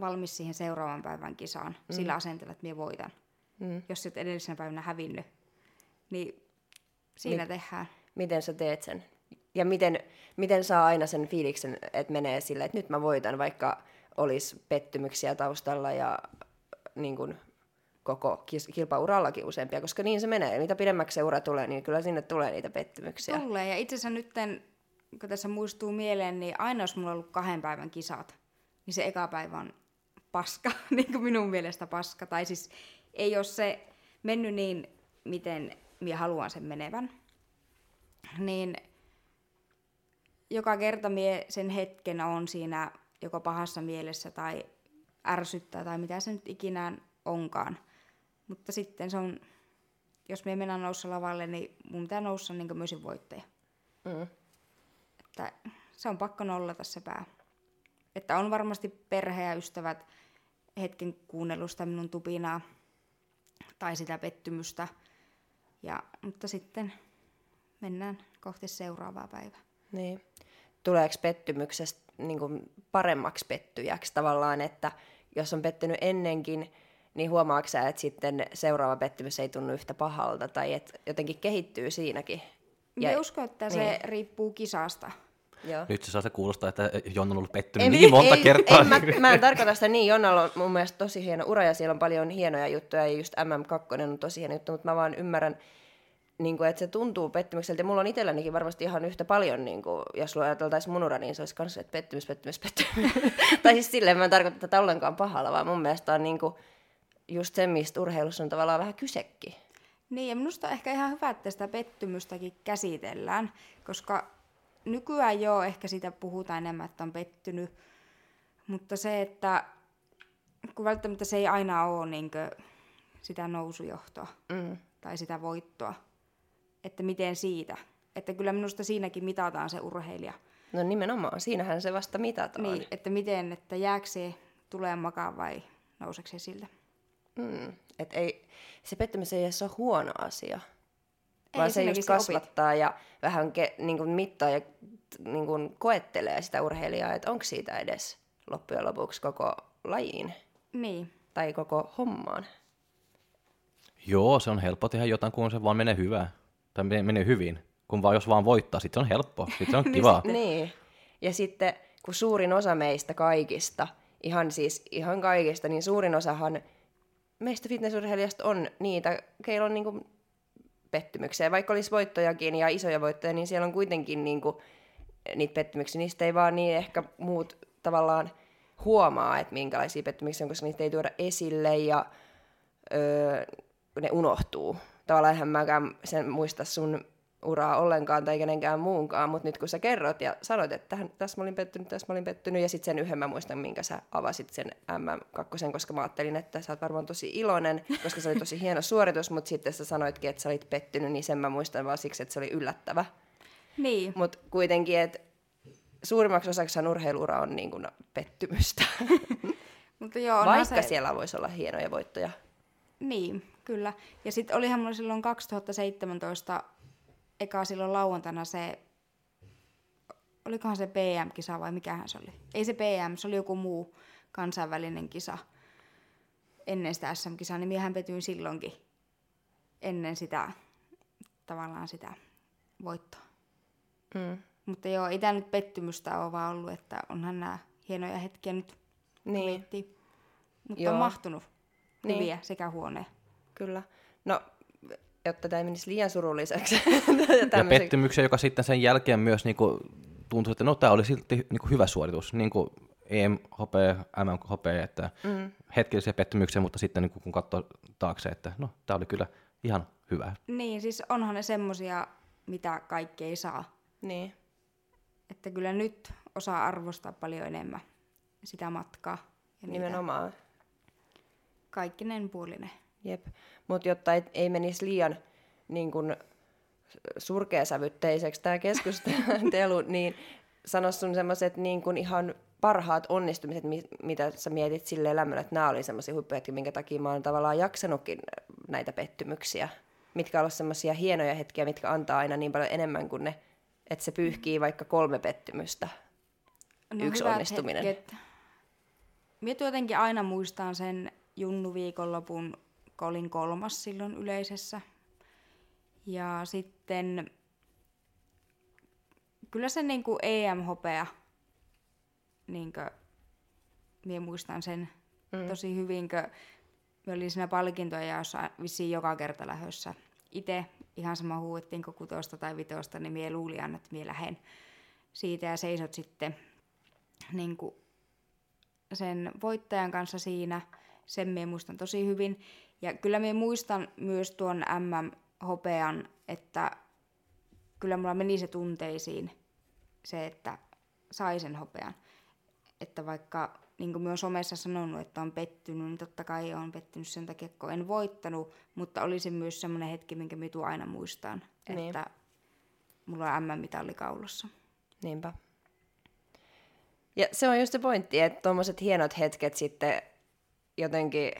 valmis siihen seuraavan päivän kisaan mm. sillä asenteella, että minä voitan. Mm. Jos et edellisenä päivänä hävinnyt, niin siinä Mi- tehdään. Miten sä teet sen? Ja miten, miten saa aina sen fiiliksen, että menee sille, että nyt mä voitan, vaikka olisi pettymyksiä taustalla ja niin kuin, koko kilpaurallakin useampia, koska niin se menee. Mitä pidemmäksi se ura tulee, niin kyllä sinne tulee niitä pettymyksiä. Tulee, ja itse asiassa nyt, kun tässä muistuu mieleen, niin aina jos mulla on ollut kahden päivän kisat, niin se eka päivä on paska, niin kuin minun mielestä paska. Tai siis ei ole se mennyt niin, miten minä haluan sen menevän. Niin joka kerta mie sen hetken on siinä joko pahassa mielessä tai ärsyttää tai mitä se nyt ikinä onkaan. Mutta sitten se on, jos me mennään noussa lavalle, niin mun pitää noussa niin myös voittaja. Mm. Että se on pakko nollata se pää. Että on varmasti perhe ja ystävät hetken kuunnellusta minun tupinaa tai sitä pettymystä. Ja, mutta sitten mennään kohti seuraavaa päivää. Niin. Tuleeko pettymyksestä niin kuin paremmaksi pettyjäksi tavallaan, että jos on pettynyt ennenkin, niin huomaatko sä, että sitten seuraava pettymys ei tunnu yhtä pahalta tai että jotenkin kehittyy siinäkin? Ja, Mä uskon, että se niin. riippuu kisasta. Joo. Nyt se saa se kuulostaa, että Jonna on ollut pettynyt ei, niin monta ei, kertaa. Ei, mä, mä en tarkoita sitä niin. Jonnalla on mun mielestä tosi hieno ura ja siellä on paljon hienoja juttuja ja just MM2 on tosi hieno juttu, mutta mä vaan ymmärrän, niin kuin, että se tuntuu pettymykseltä. Ja mulla on itsellänikin varmasti ihan yhtä paljon, niin kuin, jos ajateltaisiin mun ura, niin se olisi kanssa, että pettymys, pettymys, pettymys. tai siis silleen mä en tarkoita tätä ollenkaan pahalla, vaan mun mielestä on niin kuin, just se, mistä urheilussa on tavallaan vähän kysekin. Niin, ja minusta on ehkä ihan hyvä, että sitä pettymystäkin käsitellään, koska nykyään jo ehkä sitä puhutaan enemmän, että on pettynyt, mutta se, että kun välttämättä se ei aina ole niin sitä nousujohtoa mm. tai sitä voittoa, että miten siitä. Että kyllä minusta siinäkin mitataan se urheilija. No nimenomaan, siinähän se vasta mitataan. Niin, että miten, että jääkö se tulee makaan vai nouseeko se siltä. Mm. Et ei, se pettymys ei edes ole huono asia, vaan se just kasvattaa opit. ja vähän ke, niin kuin mittaa ja niin kuin koettelee sitä urheilijaa, että onko siitä edes loppujen lopuksi koko lajiin. Niin. Tai koko hommaan. Joo, se on helppo tehdä jotain, kun se vaan menee hyvää. Tai menee hyvin. Kun vaan, jos vaan voittaa, sitten se on helppo. Sitten se on kiva. niin, niin. Ja sitten, kun suurin osa meistä kaikista, ihan siis ihan kaikista, niin suurin osahan meistä fitnessurheilijasta on niitä, keillä on niinku pettymyksiä. Vaikka olisi voittojakin ja isoja voittoja, niin siellä on kuitenkin niinku niitä pettymyksiä. Niistä ei vaan niin ehkä muut tavallaan huomaa, että minkälaisia pettymyksiä on, koska niitä ei tuoda esille ja öö, ne unohtuu. Tavallaan eihän mäkään sen muista sun uraa ollenkaan tai kenenkään muunkaan, mutta nyt kun sä kerrot ja sanoit, että tähän, tässä mä olin pettynyt, tässä mä olin pettynyt, ja sitten sen yhden mä muistan, minkä sä avasit sen MM2, koska mä ajattelin, että sä oot varmaan tosi iloinen, koska se oli tosi hieno suoritus, mutta sitten sä sanoitkin, että sä olit pettynyt, niin sen mä muistan vaan siksi, että se oli yllättävä. Niin. Mutta kuitenkin, että suurimmaksi osaksi urheiluura on niin kuin pettymystä. Mutta joo, Vaikka se... siellä voisi olla hienoja voittoja. Niin, kyllä. Ja sitten olihan mulla silloin 2017 eka silloin lauantaina se, olikohan se PM-kisa vai mikähän se oli? Ei se PM, se oli joku muu kansainvälinen kisa ennen sitä SM-kisaa, niin miehän petyin silloinkin ennen sitä, tavallaan sitä voittoa. Mm. Mutta joo, ei tämä nyt pettymystä ole vaan ollut, että onhan nämä hienoja hetkiä nyt niin. miettii. Mutta joo. on mahtunut niin. hyviä sekä huoneen. Kyllä. Jotta tämä ei menisi liian surulliseksi. ja pettymyksen, joka sitten sen jälkeen myös niin kuin, tuntui, että no tämä oli silti niin kuin hyvä suoritus, niin kuin EM, HP, MM, HP, että mm. hetkellisiä pettymyksiä, mutta sitten niin kuin, kun katsoo taakse, että no tämä oli kyllä ihan hyvä. Niin, siis onhan ne semmosia, mitä kaikki ei saa. Niin. Että kyllä nyt osaa arvostaa paljon enemmän sitä matkaa. Ja Nimenomaan. Kaikkinen puolinen. Jep, mutta jotta ei, ei menisi liian niin kun, surkeasävytteiseksi tämä keskustelu, niin sano sun semmoiset niin kun ihan parhaat onnistumiset, mitä sä mietit sille elämällä, että nämä oli semmoisia huippuhetkiä, minkä takia mä oon tavallaan jaksanutkin näitä pettymyksiä. Mitkä ovat semmoisia hienoja hetkiä, mitkä antaa aina niin paljon enemmän kuin ne, että se pyyhkii vaikka kolme pettymystä. No, Yksi onnistuminen. Hetket. Mietin jotenkin aina muistan sen Junnu kun olin kolmas silloin yleisessä. Ja sitten kyllä se niin kuin EM-hopea, niin kuin, minä muistan sen mm. tosi hyvin, kun me olin siinä palkintoja, jossa vissiin joka kerta lähössä. Itse ihan sama huuettiinko kutosta tai vitosta, niin minä luulin että minä lähden siitä ja seisot sitten niin kuin sen voittajan kanssa siinä. Sen minä muistan tosi hyvin. Ja kyllä minä muistan myös tuon MM-hopean, että kyllä mulla meni se tunteisiin se, että sai sen hopean. Että vaikka, niin kuin myös somessa sanonut, että on pettynyt, niin totta kai on pettynyt sen takia, kun en voittanut, mutta olisi myös semmoinen hetki, minkä minä aina muistaan, niin. että mulla on MM-mitalli kaulassa. Niinpä. Ja se on just se pointti, että tuommoiset hienot hetket sitten jotenkin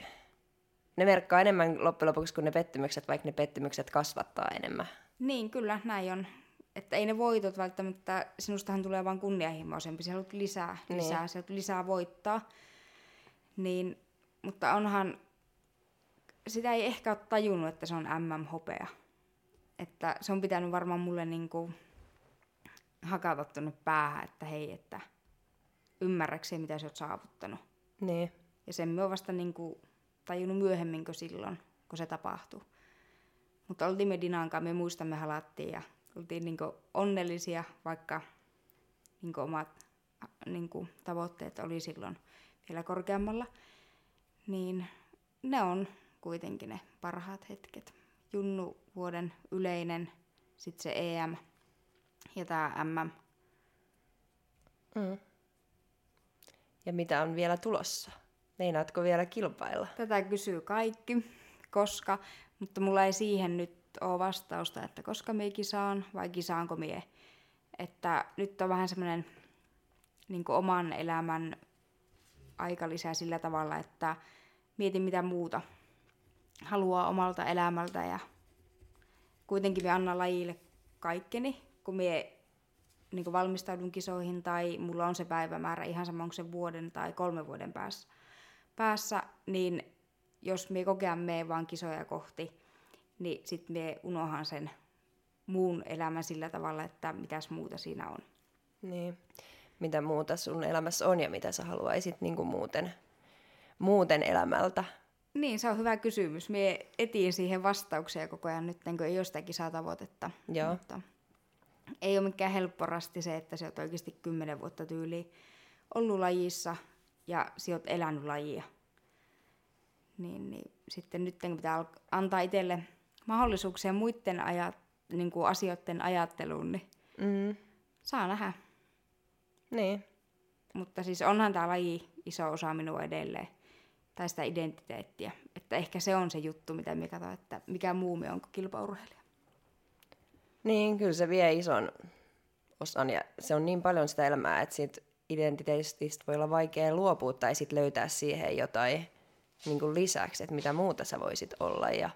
ne merkkaa enemmän loppujen lopuksi kuin ne pettymykset, vaikka ne pettymykset kasvattaa enemmän. Niin, kyllä, näin on. Että ei ne voitot välttämättä, sinustahan tulee vain kunnianhimoisempi, sä haluat lisää, niin. lisää, sä haluat lisää voittaa. Niin, mutta onhan, sitä ei ehkä ole tajunnut, että se on MM-hopea. Että se on pitänyt varmaan mulle niinku hakata tuonne päähän, että hei, että ymmärräkseen, mitä sä oot saavuttanut. Niin. Ja sen me on vasta niinku tajunnut myöhemmin kuin silloin, kun se tapahtui. Mutta oltiin me Dinankaan, me muistamme halattiin ja oltiin niinku onnellisia, vaikka niinku omat niinku tavoitteet oli silloin vielä korkeammalla. Niin ne on kuitenkin ne parhaat hetket. Junnu vuoden yleinen, sitten se EM ja tämä MM. Mm. Ja mitä on vielä tulossa? Meinaatko vielä kilpailla? Tätä kysyy kaikki, koska, mutta mulla ei siihen nyt ole vastausta, että koska me kisaan vai kisaanko mie. Että nyt on vähän semmoinen niin oman elämän aika lisää sillä tavalla, että mietin mitä muuta haluaa omalta elämältä ja kuitenkin me annan lajille kaikkeni, kun mie niin valmistaudun kisoihin tai mulla on se päivämäärä ihan sama onko se vuoden tai kolmen vuoden päässä päässä, niin jos me kokea me vaan kisoja kohti, niin sitten me unohan sen muun elämän sillä tavalla, että mitäs muuta siinä on. Niin. Mitä muuta sun elämässä on ja mitä sä haluaisit niin kuin muuten, muuten elämältä? Niin, se on hyvä kysymys. Me etiin siihen vastauksia koko ajan nyt, kun ei ole sitä kisatavoitetta. Joo. Mutta ei ole mikään helpporasti se, että se on oikeasti kymmenen vuotta tyyliin ollut lajissa ja sä oot elänyt lajia. Niin, niin sitten nyt pitää antaa itselle mahdollisuuksia muiden ajat, niin kuin asioiden ajatteluun, niin Mm. saa nähdä. Niin. Mutta siis onhan tämä laji iso osa minua edelleen, tai sitä identiteettiä. Että ehkä se on se juttu, mitä me katsoin, että mikä muu me on kuin kilpaurheilija. Niin, kyllä se vie ison osan ja se on niin paljon sitä elämää, että siitä identiteetistä voi olla vaikea luopua tai sit löytää siihen jotain niin kuin lisäksi, että mitä muuta sä voisit olla ja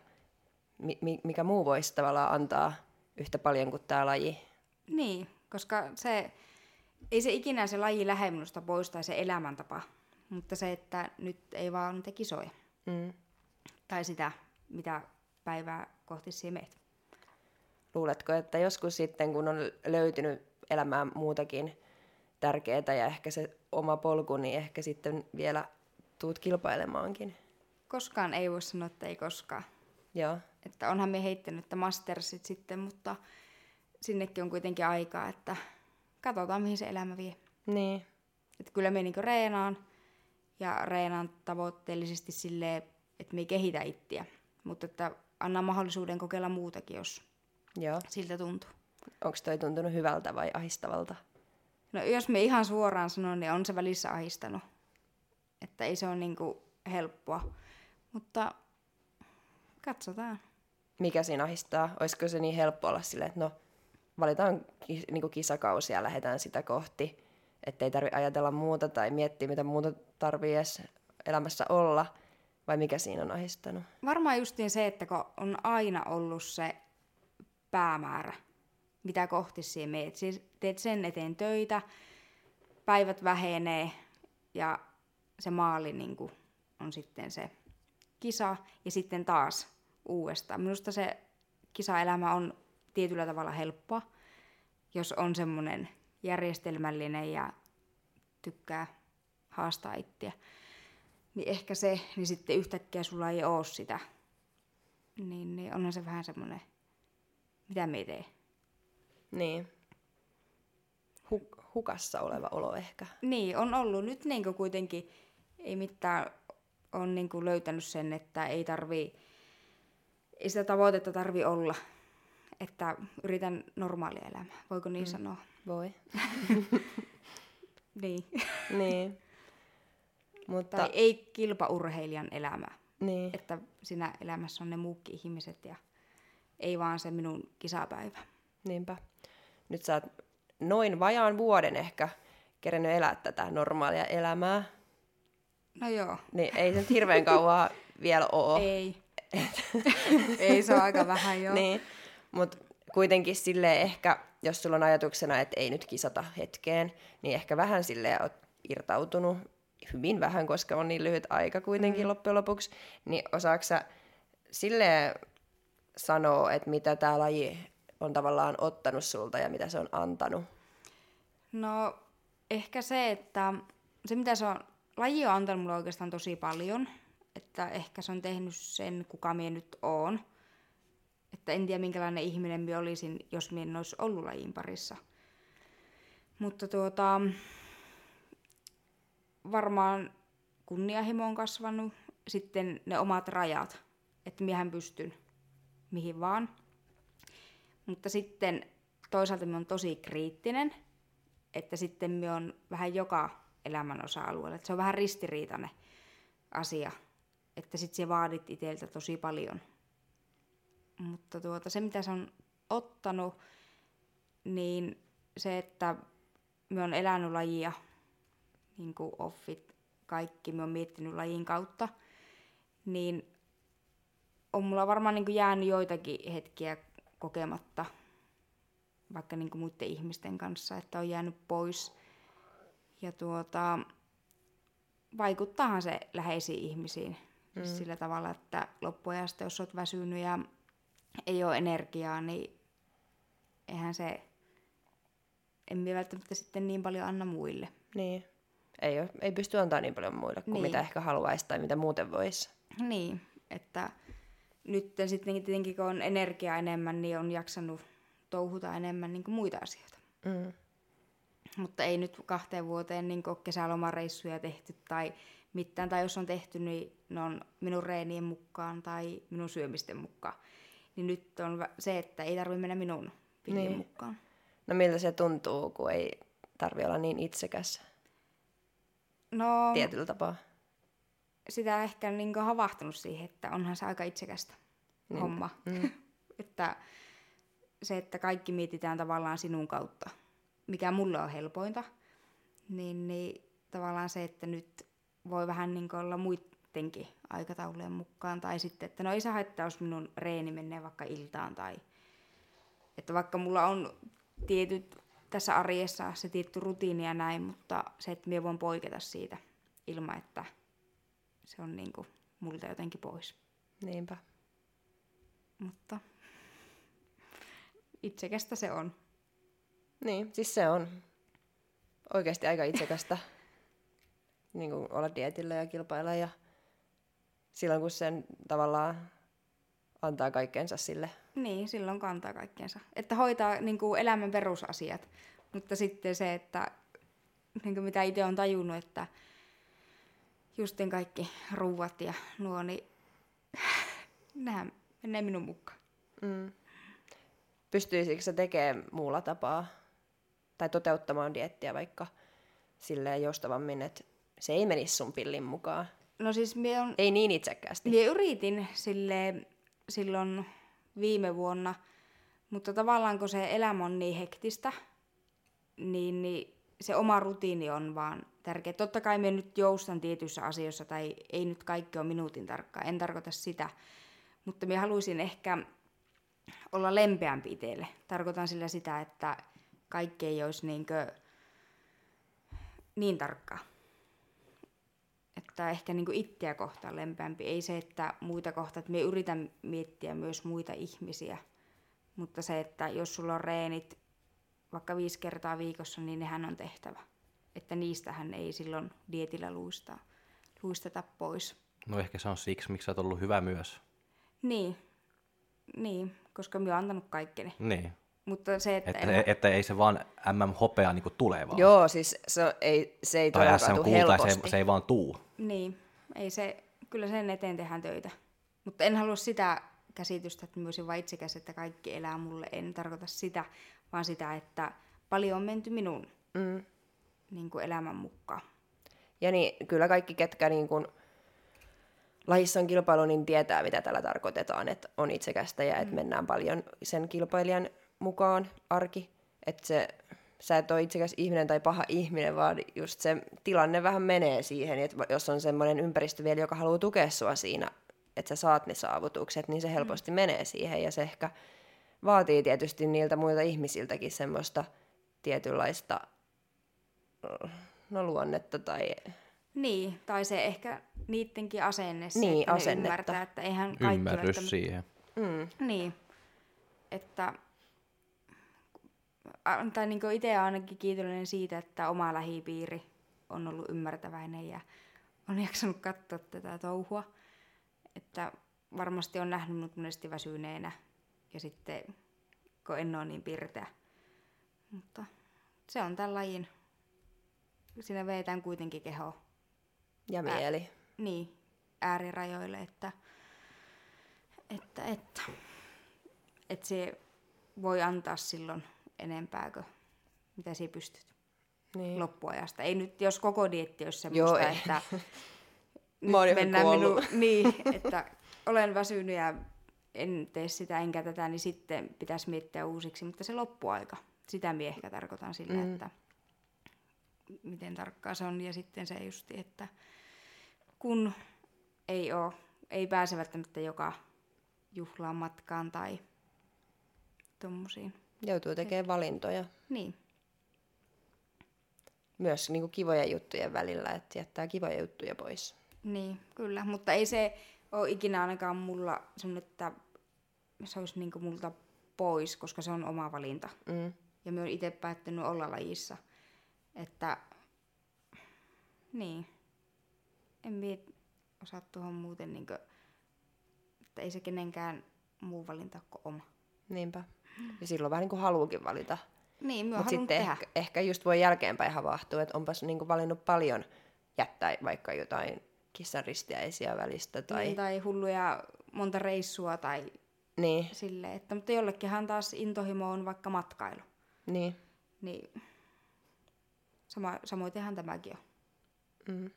mi- mi- mikä muu voisi tavallaan antaa yhtä paljon kuin tämä laji. Niin, koska se, ei se ikinä se laji lähde minusta pois tai se elämäntapa, mutta se, että nyt ei vaan niitä kisoja Mm. tai sitä, mitä päivää kohti siihen meet. Luuletko, että joskus sitten, kun on löytynyt elämään muutakin tärkeää ja ehkä se oma polku, niin ehkä sitten vielä tuut kilpailemaankin? Koskaan ei voi sanoa, että ei koskaan. Joo. Että onhan me heittänyt että mastersit sitten, mutta sinnekin on kuitenkin aikaa, että katsotaan mihin se elämä vie. Niin. Että kyllä me niinku reenaan ja reenaan tavoitteellisesti silleen, että me ei kehitä ittiä. Mutta että anna mahdollisuuden kokeilla muutakin, jos Joo. siltä tuntuu. Onko toi tuntunut hyvältä vai ahistavalta? No jos me ihan suoraan sanon, niin on se välissä ahistanut. Että ei se ole niinku helppoa. Mutta katsotaan. Mikä siinä ahistaa? Olisiko se niin helppo olla silleen, että no valitaan niinku kisakausi ja lähdetään sitä kohti, ettei tarvi ajatella muuta tai miettiä, mitä muuta tarvii edes elämässä olla, vai mikä siinä on ahistanut? Varmaan justiin se, että kun on aina ollut se päämäärä, mitä kohti siihen meet. Siis teet sen eteen töitä, päivät vähenee ja se maali niin kuin, on sitten se kisa ja sitten taas uudestaan. Minusta se kisaelämä on tietyllä tavalla helppoa, jos on semmoinen järjestelmällinen ja tykkää haastaa itseä. Niin ehkä se, niin sitten yhtäkkiä sulla ei ole sitä. Niin, niin onhan se vähän semmoinen, mitä me tee. Niin. Hu- hukassa oleva olo ehkä. Niin, on ollut nyt niin kuitenkin, ei mitään, on niin löytänyt sen, että ei tarvii, ei sitä tavoitetta tarvi olla, että yritän normaalia elämää, voiko niin mm. sanoa? Voi. Niin. niin. Mutta, tai ei kilpaurheilijan elämää, niin. että siinä elämässä on ne muukin ihmiset ja ei vaan se minun kisapäivä. Niinpä. Nyt sä oot noin vajaan vuoden ehkä kerennyt elää tätä normaalia elämää. No joo. Niin ei se nyt hirveän kauan vielä oo. Ei. ei, se on aika vähän joo. Niin, mutta kuitenkin sille ehkä, jos sulla on ajatuksena, että ei nyt kisata hetkeen, niin ehkä vähän sille oot irtautunut, hyvin vähän, koska on niin lyhyt aika kuitenkin mm. loppujen lopuksi, niin osaako sä sille sanoa, että mitä tämä laji on tavallaan ottanut sulta ja mitä se on antanut? No ehkä se, että se mitä se on, laji on antanut mulle oikeastaan tosi paljon, että ehkä se on tehnyt sen, kuka minä nyt oon. Että en tiedä, minkälainen ihminen minä olisin, jos minä en olisi ollut lajin parissa. Mutta tuota, varmaan kunnianhimo on kasvanut. Sitten ne omat rajat, että miehän pystyn mihin vaan. Mutta sitten toisaalta minä on tosi kriittinen, että sitten minä on vähän joka elämän osa-alueella. Että se on vähän ristiriitainen asia, että sitten se vaadit itseltä tosi paljon. Mutta tuota, se, mitä se on ottanut, niin se, että me on elänyt lajia, niin kuin offit, kaikki, me on miettinyt lajin kautta, niin on mulla varmaan niin kuin jäänyt joitakin hetkiä kokematta, vaikka niin kuin muiden ihmisten kanssa, että on jäänyt pois. Ja tuota, vaikuttaahan se läheisiin ihmisiin mm. sillä tavalla, että loppuajasta, jos olet väsynyt ja ei ole energiaa, niin eihän se, emme välttämättä sitten niin paljon anna muille. Niin. Ei, ole, ei pysty antaa niin paljon muille kuin Niin. mitä ehkä haluaisi tai mitä muuten voisi. Niin, että nyt sitten tietenkin kun on energiaa enemmän, niin on jaksanut touhuta enemmän niin kuin muita asioita. Mm. Mutta ei nyt kahteen vuoteen niin ole kesälomareissuja tehty tai mitään. Tai jos on tehty, niin ne on minun reenien mukaan tai minun syömisten mukaan. Niin nyt on se, että ei tarvitse mennä minun pillin Niin. mukaan. No miltä se tuntuu, kun ei tarvi olla niin itsekäs No, tietyllä tapaa? Sitä ehkä niin havahtunut siihen, että onhan se aika itsekästä Niin. homma. Mm. että se, että kaikki mietitään tavallaan sinun kautta, mikä mulle on helpointa, niin, niin tavallaan se, että nyt voi vähän niin olla muidenkin aikataulujen mukaan, tai sitten, että no ei se haittaa, jos minun reeni menee vaikka iltaan, tai että vaikka mulla on tietyt tässä arjessa se tietty rutiini ja näin, mutta se, että minä voin poiketa siitä ilman, että se on niin kuin multa jotenkin pois. Niinpä. Mutta itsekästä se on. Niin, siis se on oikeasti aika itsekästä niin kuin olla dietillä ja kilpailla ja silloin kun sen tavallaan antaa kaikkeensa sille. Niin, silloin kantaa kaikkeensa. Että hoitaa niin kuin elämän perusasiat. Mutta sitten se, että niin kuin mitä itse on tajunnut, että justin kaikki ruuat ja nuo, niin nehän menee minun mukaan. Mm. Pystyisikö se tekemään muulla tapaa tai toteuttamaan diettiä vaikka silleen joustavammin, että se ei menisi sun pillin mukaan? No siis minä on Ei niin itsekkäästi. Minä yritin sille silloin viime vuonna, mutta tavallaan kun se elämä on niin hektistä, niin, niin se oma rutiini on vaan tärkeä. Totta kai minä nyt joustan tietyissä asioissa, tai ei nyt kaikki ole minuutin tarkkaa, en tarkoita sitä, mutta minä haluaisin ehkä olla lempeämpi itselle. Tarkoitan sillä sitä, että kaikki ei olisi niinkö, niin tarkkaa että ehkä niin itseä kohtaan lempeämpi. Ei se, että muita kohtaan, että me yritän miettiä myös muita ihmisiä. Mutta se, että jos sulla on reenit vaikka viisi kertaa viikossa, niin nehän on tehtävä. Että niistähän ei silloin dietillä luista, luisteta pois. No ehkä se on siksi, miksi sä oot ollut hyvä myös. Niin, niin koska minä olen antanut kaikkeni. Niin. Mutta se, että... Että, en- että ei se vaan MM-hopea niin tule vaan. Joo, siis se ei, se ei tai todellakaan tule helposti. se, se ei vaan tuu. Niin, ei se, kyllä sen eteen tehdään töitä. Mutta en halua sitä käsitystä, että mä olisin vain itsekäs, että kaikki elää mulle. En tarkoita sitä, vaan sitä, että paljon on menty minun Mm. niin kuin elämän mukaan. Ja niin, kyllä kaikki, ketkä niin kun lajissa on kilpailu, niin tietää, mitä tällä tarkoitetaan, että on itsekästä ja että mennään paljon sen kilpailijan mukaan arki. Että se, sä et ole itsekäs ihminen tai paha ihminen, vaan just se tilanne vähän menee siihen, että jos on semmoinen ympäristö vielä, joka haluaa tukea sua siinä, että sä saat ne saavutukset, niin se helposti menee siihen ja se ehkä vaatii tietysti niiltä muilta ihmisiltäkin semmoista tietynlaista no, luonnetta tai Niin, tai se ehkä niidenkin asenne, se, Niin, että ne asennetta. ymmärtää, että eihän kaikki Ymmärrys välttämättä- siihen. Mm. Niin, että tai niin itse ainakin kiitollinen siitä, että oma lähipiiri on ollut ymmärtäväinen ja on jaksanut katsoa tätä touhua. Että varmasti on nähnyt minut monesti väsyneenä ja sitten kun en ole niin pirteä. Mutta se on tämän lajin. Siinä veetään kuitenkin keho ja mieli. niin, äärirajoille, että, että, että, että se voi antaa silloin enempää kuin mitä sinä pystyt Niin. loppuajasta. Ei nyt, jos koko dietti olisi Joo, semmoista, ei. että Mä nyt mennään kuollut. minun, niin, että olen väsynyt ja en tee sitä enkä tätä, niin sitten pitäisi miettiä uusiksi. Mutta se loppuaika, sitä minä ehkä tarkoitan sillä, Mm. että miten tarkkaa se on. Ja sitten se justi, että kun ei ole, ei pääse välttämättä joka juhlaan matkaan tai tommosiin. Joutuu tekemään valintoja Niin, myös niin kuin kivojen juttujen välillä, että jättää kivoja juttuja pois. niin, kyllä. Mutta ei se ole ikinä ainakaan mulla semmoinen, että se olisi niinku multa pois, koska se on oma valinta. Mm. Ja mä oon itse päättänyt olla lajissa. Että, niin, en mie osaa tuohon muuten niinkö, että ei se kenenkään muu valinta kuin oma. Niinpä. Ja silloin vähän niin kuin haluukin valita. Niin, mä Mutta sitten tehdä. ehkä, ehkä just voi jälkeenpäin havahtua, että onpas niin kuin valinnut paljon jättää vaikka jotain kissan ristiäisiä välistä. Tai... Niin, tai hulluja monta reissua tai Niin, silleen. Että, mutta jollekinhan taas intohimo on vaikka matkailu. niin. Niin sama, samoinhan tämäkin on. Mm.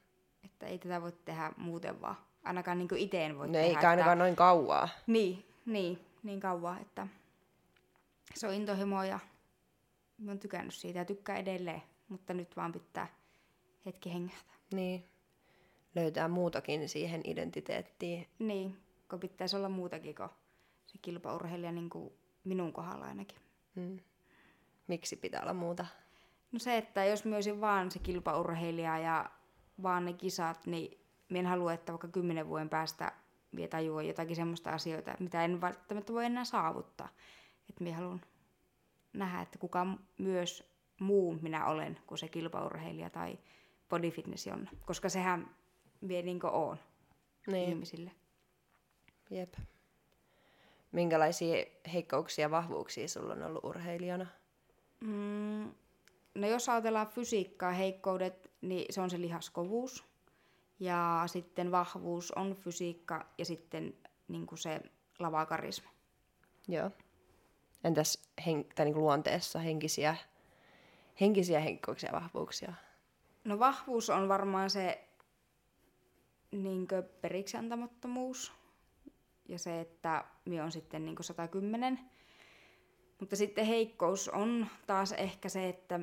Että ei tätä voi tehdä muuten vaan. Ainakaan niin itse en voi No tehdä. eikä ainakaan että... noin kauaa. Niin, niin, niin kauan, että se on intohimo ja mä oon tykännyt siitä ja tykkään edelleen. Mutta nyt vaan pitää hetki hengähtää. Niin. Löytää muutakin siihen identiteettiin. Niin, kun pitäisi olla muutakin kuin se kilpaurheilija niin kuin minun kohdalla ainakin. Mm. Miksi pitää olla muuta? No se, että jos mä olisin vaan se kilpaurheilija ja vaan ne kisat, niin mä en halua, että vaikka kymmenen vuoden päästä vie tajua jotakin semmoista asioita, mitä en välttämättä voi enää saavuttaa. Että mä haluan nähdä, että kuka myös muu minä olen kuin se kilpaurheilija tai bodyfitness Jonna. Koska sehän vie niin kuin oon Niin. ihmisille. Jep. Minkälaisia heikkouksia ja vahvuuksia sulla on ollut urheilijana? Mm, no jos ajatellaan fysiikkaa, heikkoudet, niin se on se lihaskovuus. Ja sitten vahvuus on fysiikka ja sitten niin se lavakarisma. Joo. Entäs hen- tai niin luonteessa henkisiä, henkisiä heikkouksia ja vahvuuksia? No vahvuus on varmaan se niin periksi antamattomuus ja se, että minä on sitten niin 110. Mutta sitten heikkous on taas ehkä se, että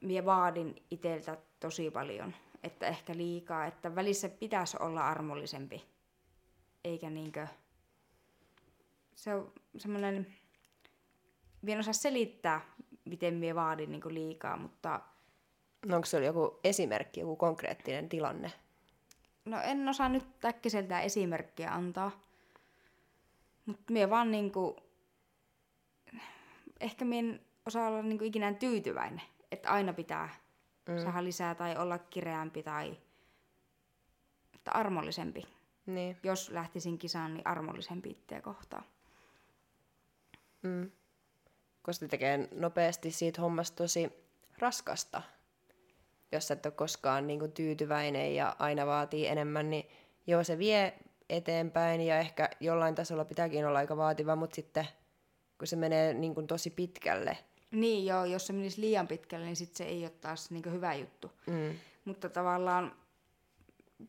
minä vaadin iteltä tosi paljon, että ehkä liikaa, että välissä pitäisi olla armollisempi, eikä niinkö... Se on semmoinen... Minä en osaa selittää, miten minä vaadin niin liikaa, mutta No onko se joku esimerkki, joku konkreettinen tilanne? No en osaa nyt äkkiseltään esimerkkiä antaa. Mutta minä vaan niinku... Ehkä minä osaa olla niinku ikinä tyytyväinen. Että aina pitää mm. saada lisää tai olla kireämpi tai että armollisempi. Niin. Jos lähtisin kisaan, niin armollisempi itseä kohtaan. Mm. Koska se tekee nopeasti siitä hommasta tosi raskasta. Jos sä et ole koskaan niin kuin, tyytyväinen ja aina vaatii enemmän, niin joo, se vie eteenpäin ja ehkä jollain tasolla pitääkin olla aika vaativa, mutta sitten kun se menee niin kuin, tosi pitkälle, Niin joo, jos se menisi liian pitkälle, niin sit se ei ole taas niinku hyvä juttu. mm. Mutta tavallaan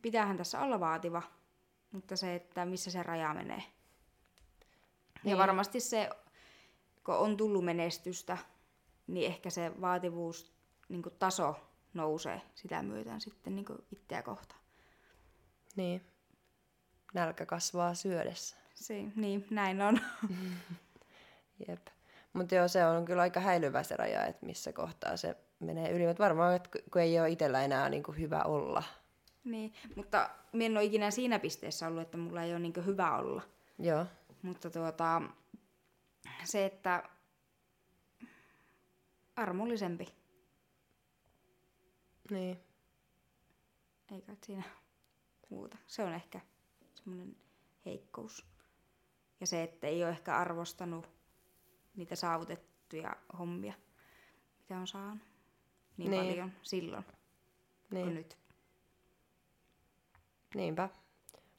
pitäähän tässä olla vaativa, mutta se, että missä se raja menee. Niin. Niin. Ja varmasti se, kun on tullut menestystä, niin ehkä se vaativuus, niin taso nousee sitä myöten sitten niin itseä kohtaan. niin nälkä kasvaa syödessä. Se, niin, näin on. Jep. Mutta joo, se on kyllä aika häilyvä se raja, että missä kohtaa se menee yli. Mutta varmaan, että kun ei ole itsellä enää niin kuin hyvä olla. niin, mutta minä en ole ikinä siinä pisteessä ollut, että mulla ei ole niin hyvä olla. Joo. Mutta tuota, se, että armollisempi, Niin. eikä siinä muuta. Se on ehkä semmoinen heikkous. Ja se, että ei ole ehkä arvostanut niitä saavutettuja hommia, mitä on saanut niin, Niin. paljon silloin niin. kuin nyt. Niinpä.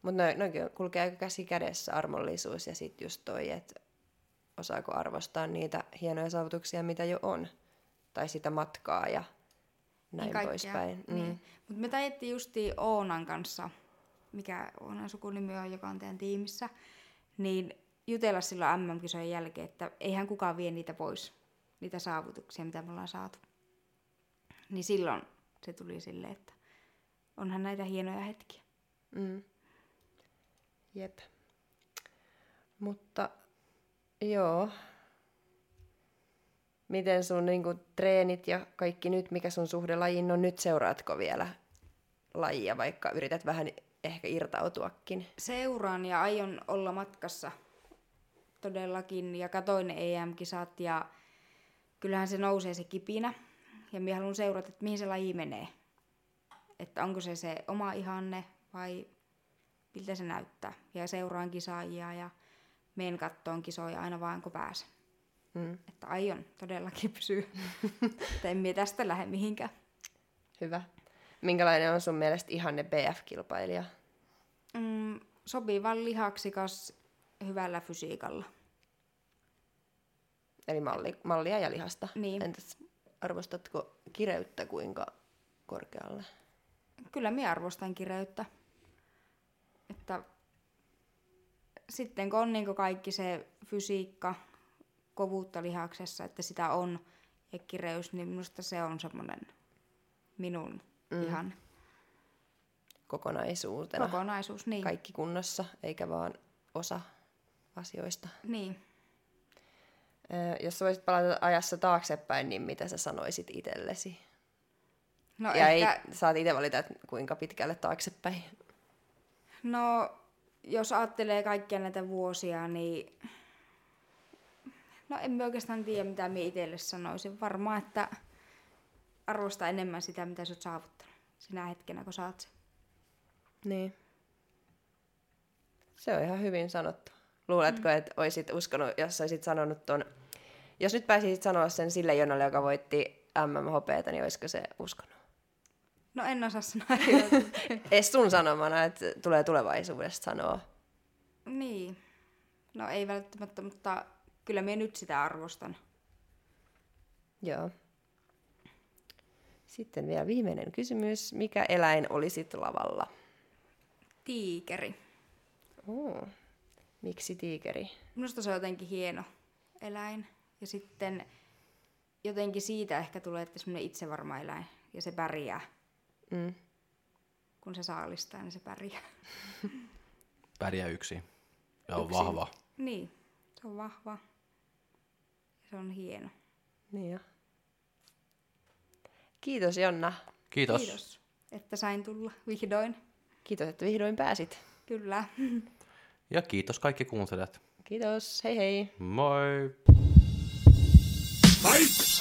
Mutta noin noikin kulkee aika käsi kädessä armollisuus ja sitten just toi, että osaako arvostaa niitä hienoja saavutuksia, mitä jo on. Tai sitä matkaa ja näin kaikkea. poispäin. Mm. Niin. Mutta me taidettiin justiin Oonan kanssa, mikä Oonan sukunimi on, joka on teidän tiimissä, niin jutella silloin MM-kisojen jälkeen, että eihän kukaan vie niitä pois, niitä saavutuksia, mitä me ollaan saatu. Niin silloin se tuli silleen, että onhan näitä hienoja hetkiä. Mm. Jep. Mutta joo. Miten sun niinku, treenit ja kaikki nyt, mikä sun suhde lajiin on nyt, seuraatko vielä lajia, vaikka yrität vähän ehkä irtautuakin? Seuraan ja aion olla matkassa todellakin ja katoin EM-kisat ja kyllähän se nousee se kipinä ja minä haluan seurata, että mihin se laji menee. Että onko se se oma ihanne vai miltä se näyttää. Ja seuraan kisaajia ja menen kattoon kisoja aina vaan kun pääsen. Mm. Että aion todellakin pysyä. että en minä tästä lähde mihinkään. Hyvä. Minkälainen on sun mielestä ihanne BF-kilpailija? Mm, sopivan lihaksikas hyvällä fysiikalla. Eli malli, mallia ja lihasta. Niin. Entäs arvostatko kireyttä kuinka korkealle? Kyllä minä arvostan kireyttä. Että sitten kun on niin kaikki se fysiikka, kovuutta lihaksessa, että sitä on ja kireys, niin minusta se on semmoinen minun mm. ihan Kokonaisuutena. kokonaisuus. Niin. Kaikki kunnossa, eikä vaan osa asioista. niin. Ö, jos voisit palata ajassa taaksepäin, niin mitä sä sanoisit itsellesi? No, ja ehkä, ei, saat itse valita, että kuinka pitkälle taaksepäin. no, jos ajattelee kaikkia näitä vuosia, niin no en mä oikeastaan tiedä, mitä minä itselle sanoisin. Varmaan, että arvostaa enemmän sitä, mitä sä oot saavuttanut sinä hetkenä, kun saat sen. Niin. Se on ihan hyvin sanottu. Luuletko, mm. että olisit uskonut, jos olisit sanonut ton... Jos nyt pääsisit sanoa sen sille Jonalle, joka voitti MMHPtä, niin olisiko se uskonut? No en osaa sanoa. Ees sun sanomana, että tulee tulevaisuudesta sanoa. niin. No ei välttämättä, mutta kyllä minä nyt sitä arvostan. Joo. Sitten vielä viimeinen kysymys. Mikä eläin olisit lavalla? Tiikeri. Oh. Miksi tiikeri? Minusta se on jotenkin hieno eläin. Ja sitten jotenkin siitä ehkä tulee, että semmoinen itsevarma eläin. Ja se pärjää. Mm. Kun se saalistaa, niin se pärjää. Pärjää yksi. Ja on Yksin. vahva. Niin, se on vahva. Se on hieno. Niin jo. Kiitos Jonna. Kiitos. Kiitos, että sain tulla vihdoin. Kiitos, että vihdoin pääsit. Kyllä. Ja kiitos kaikki kuuntelijat. Kiitos. Hei hei. Moi! Fight!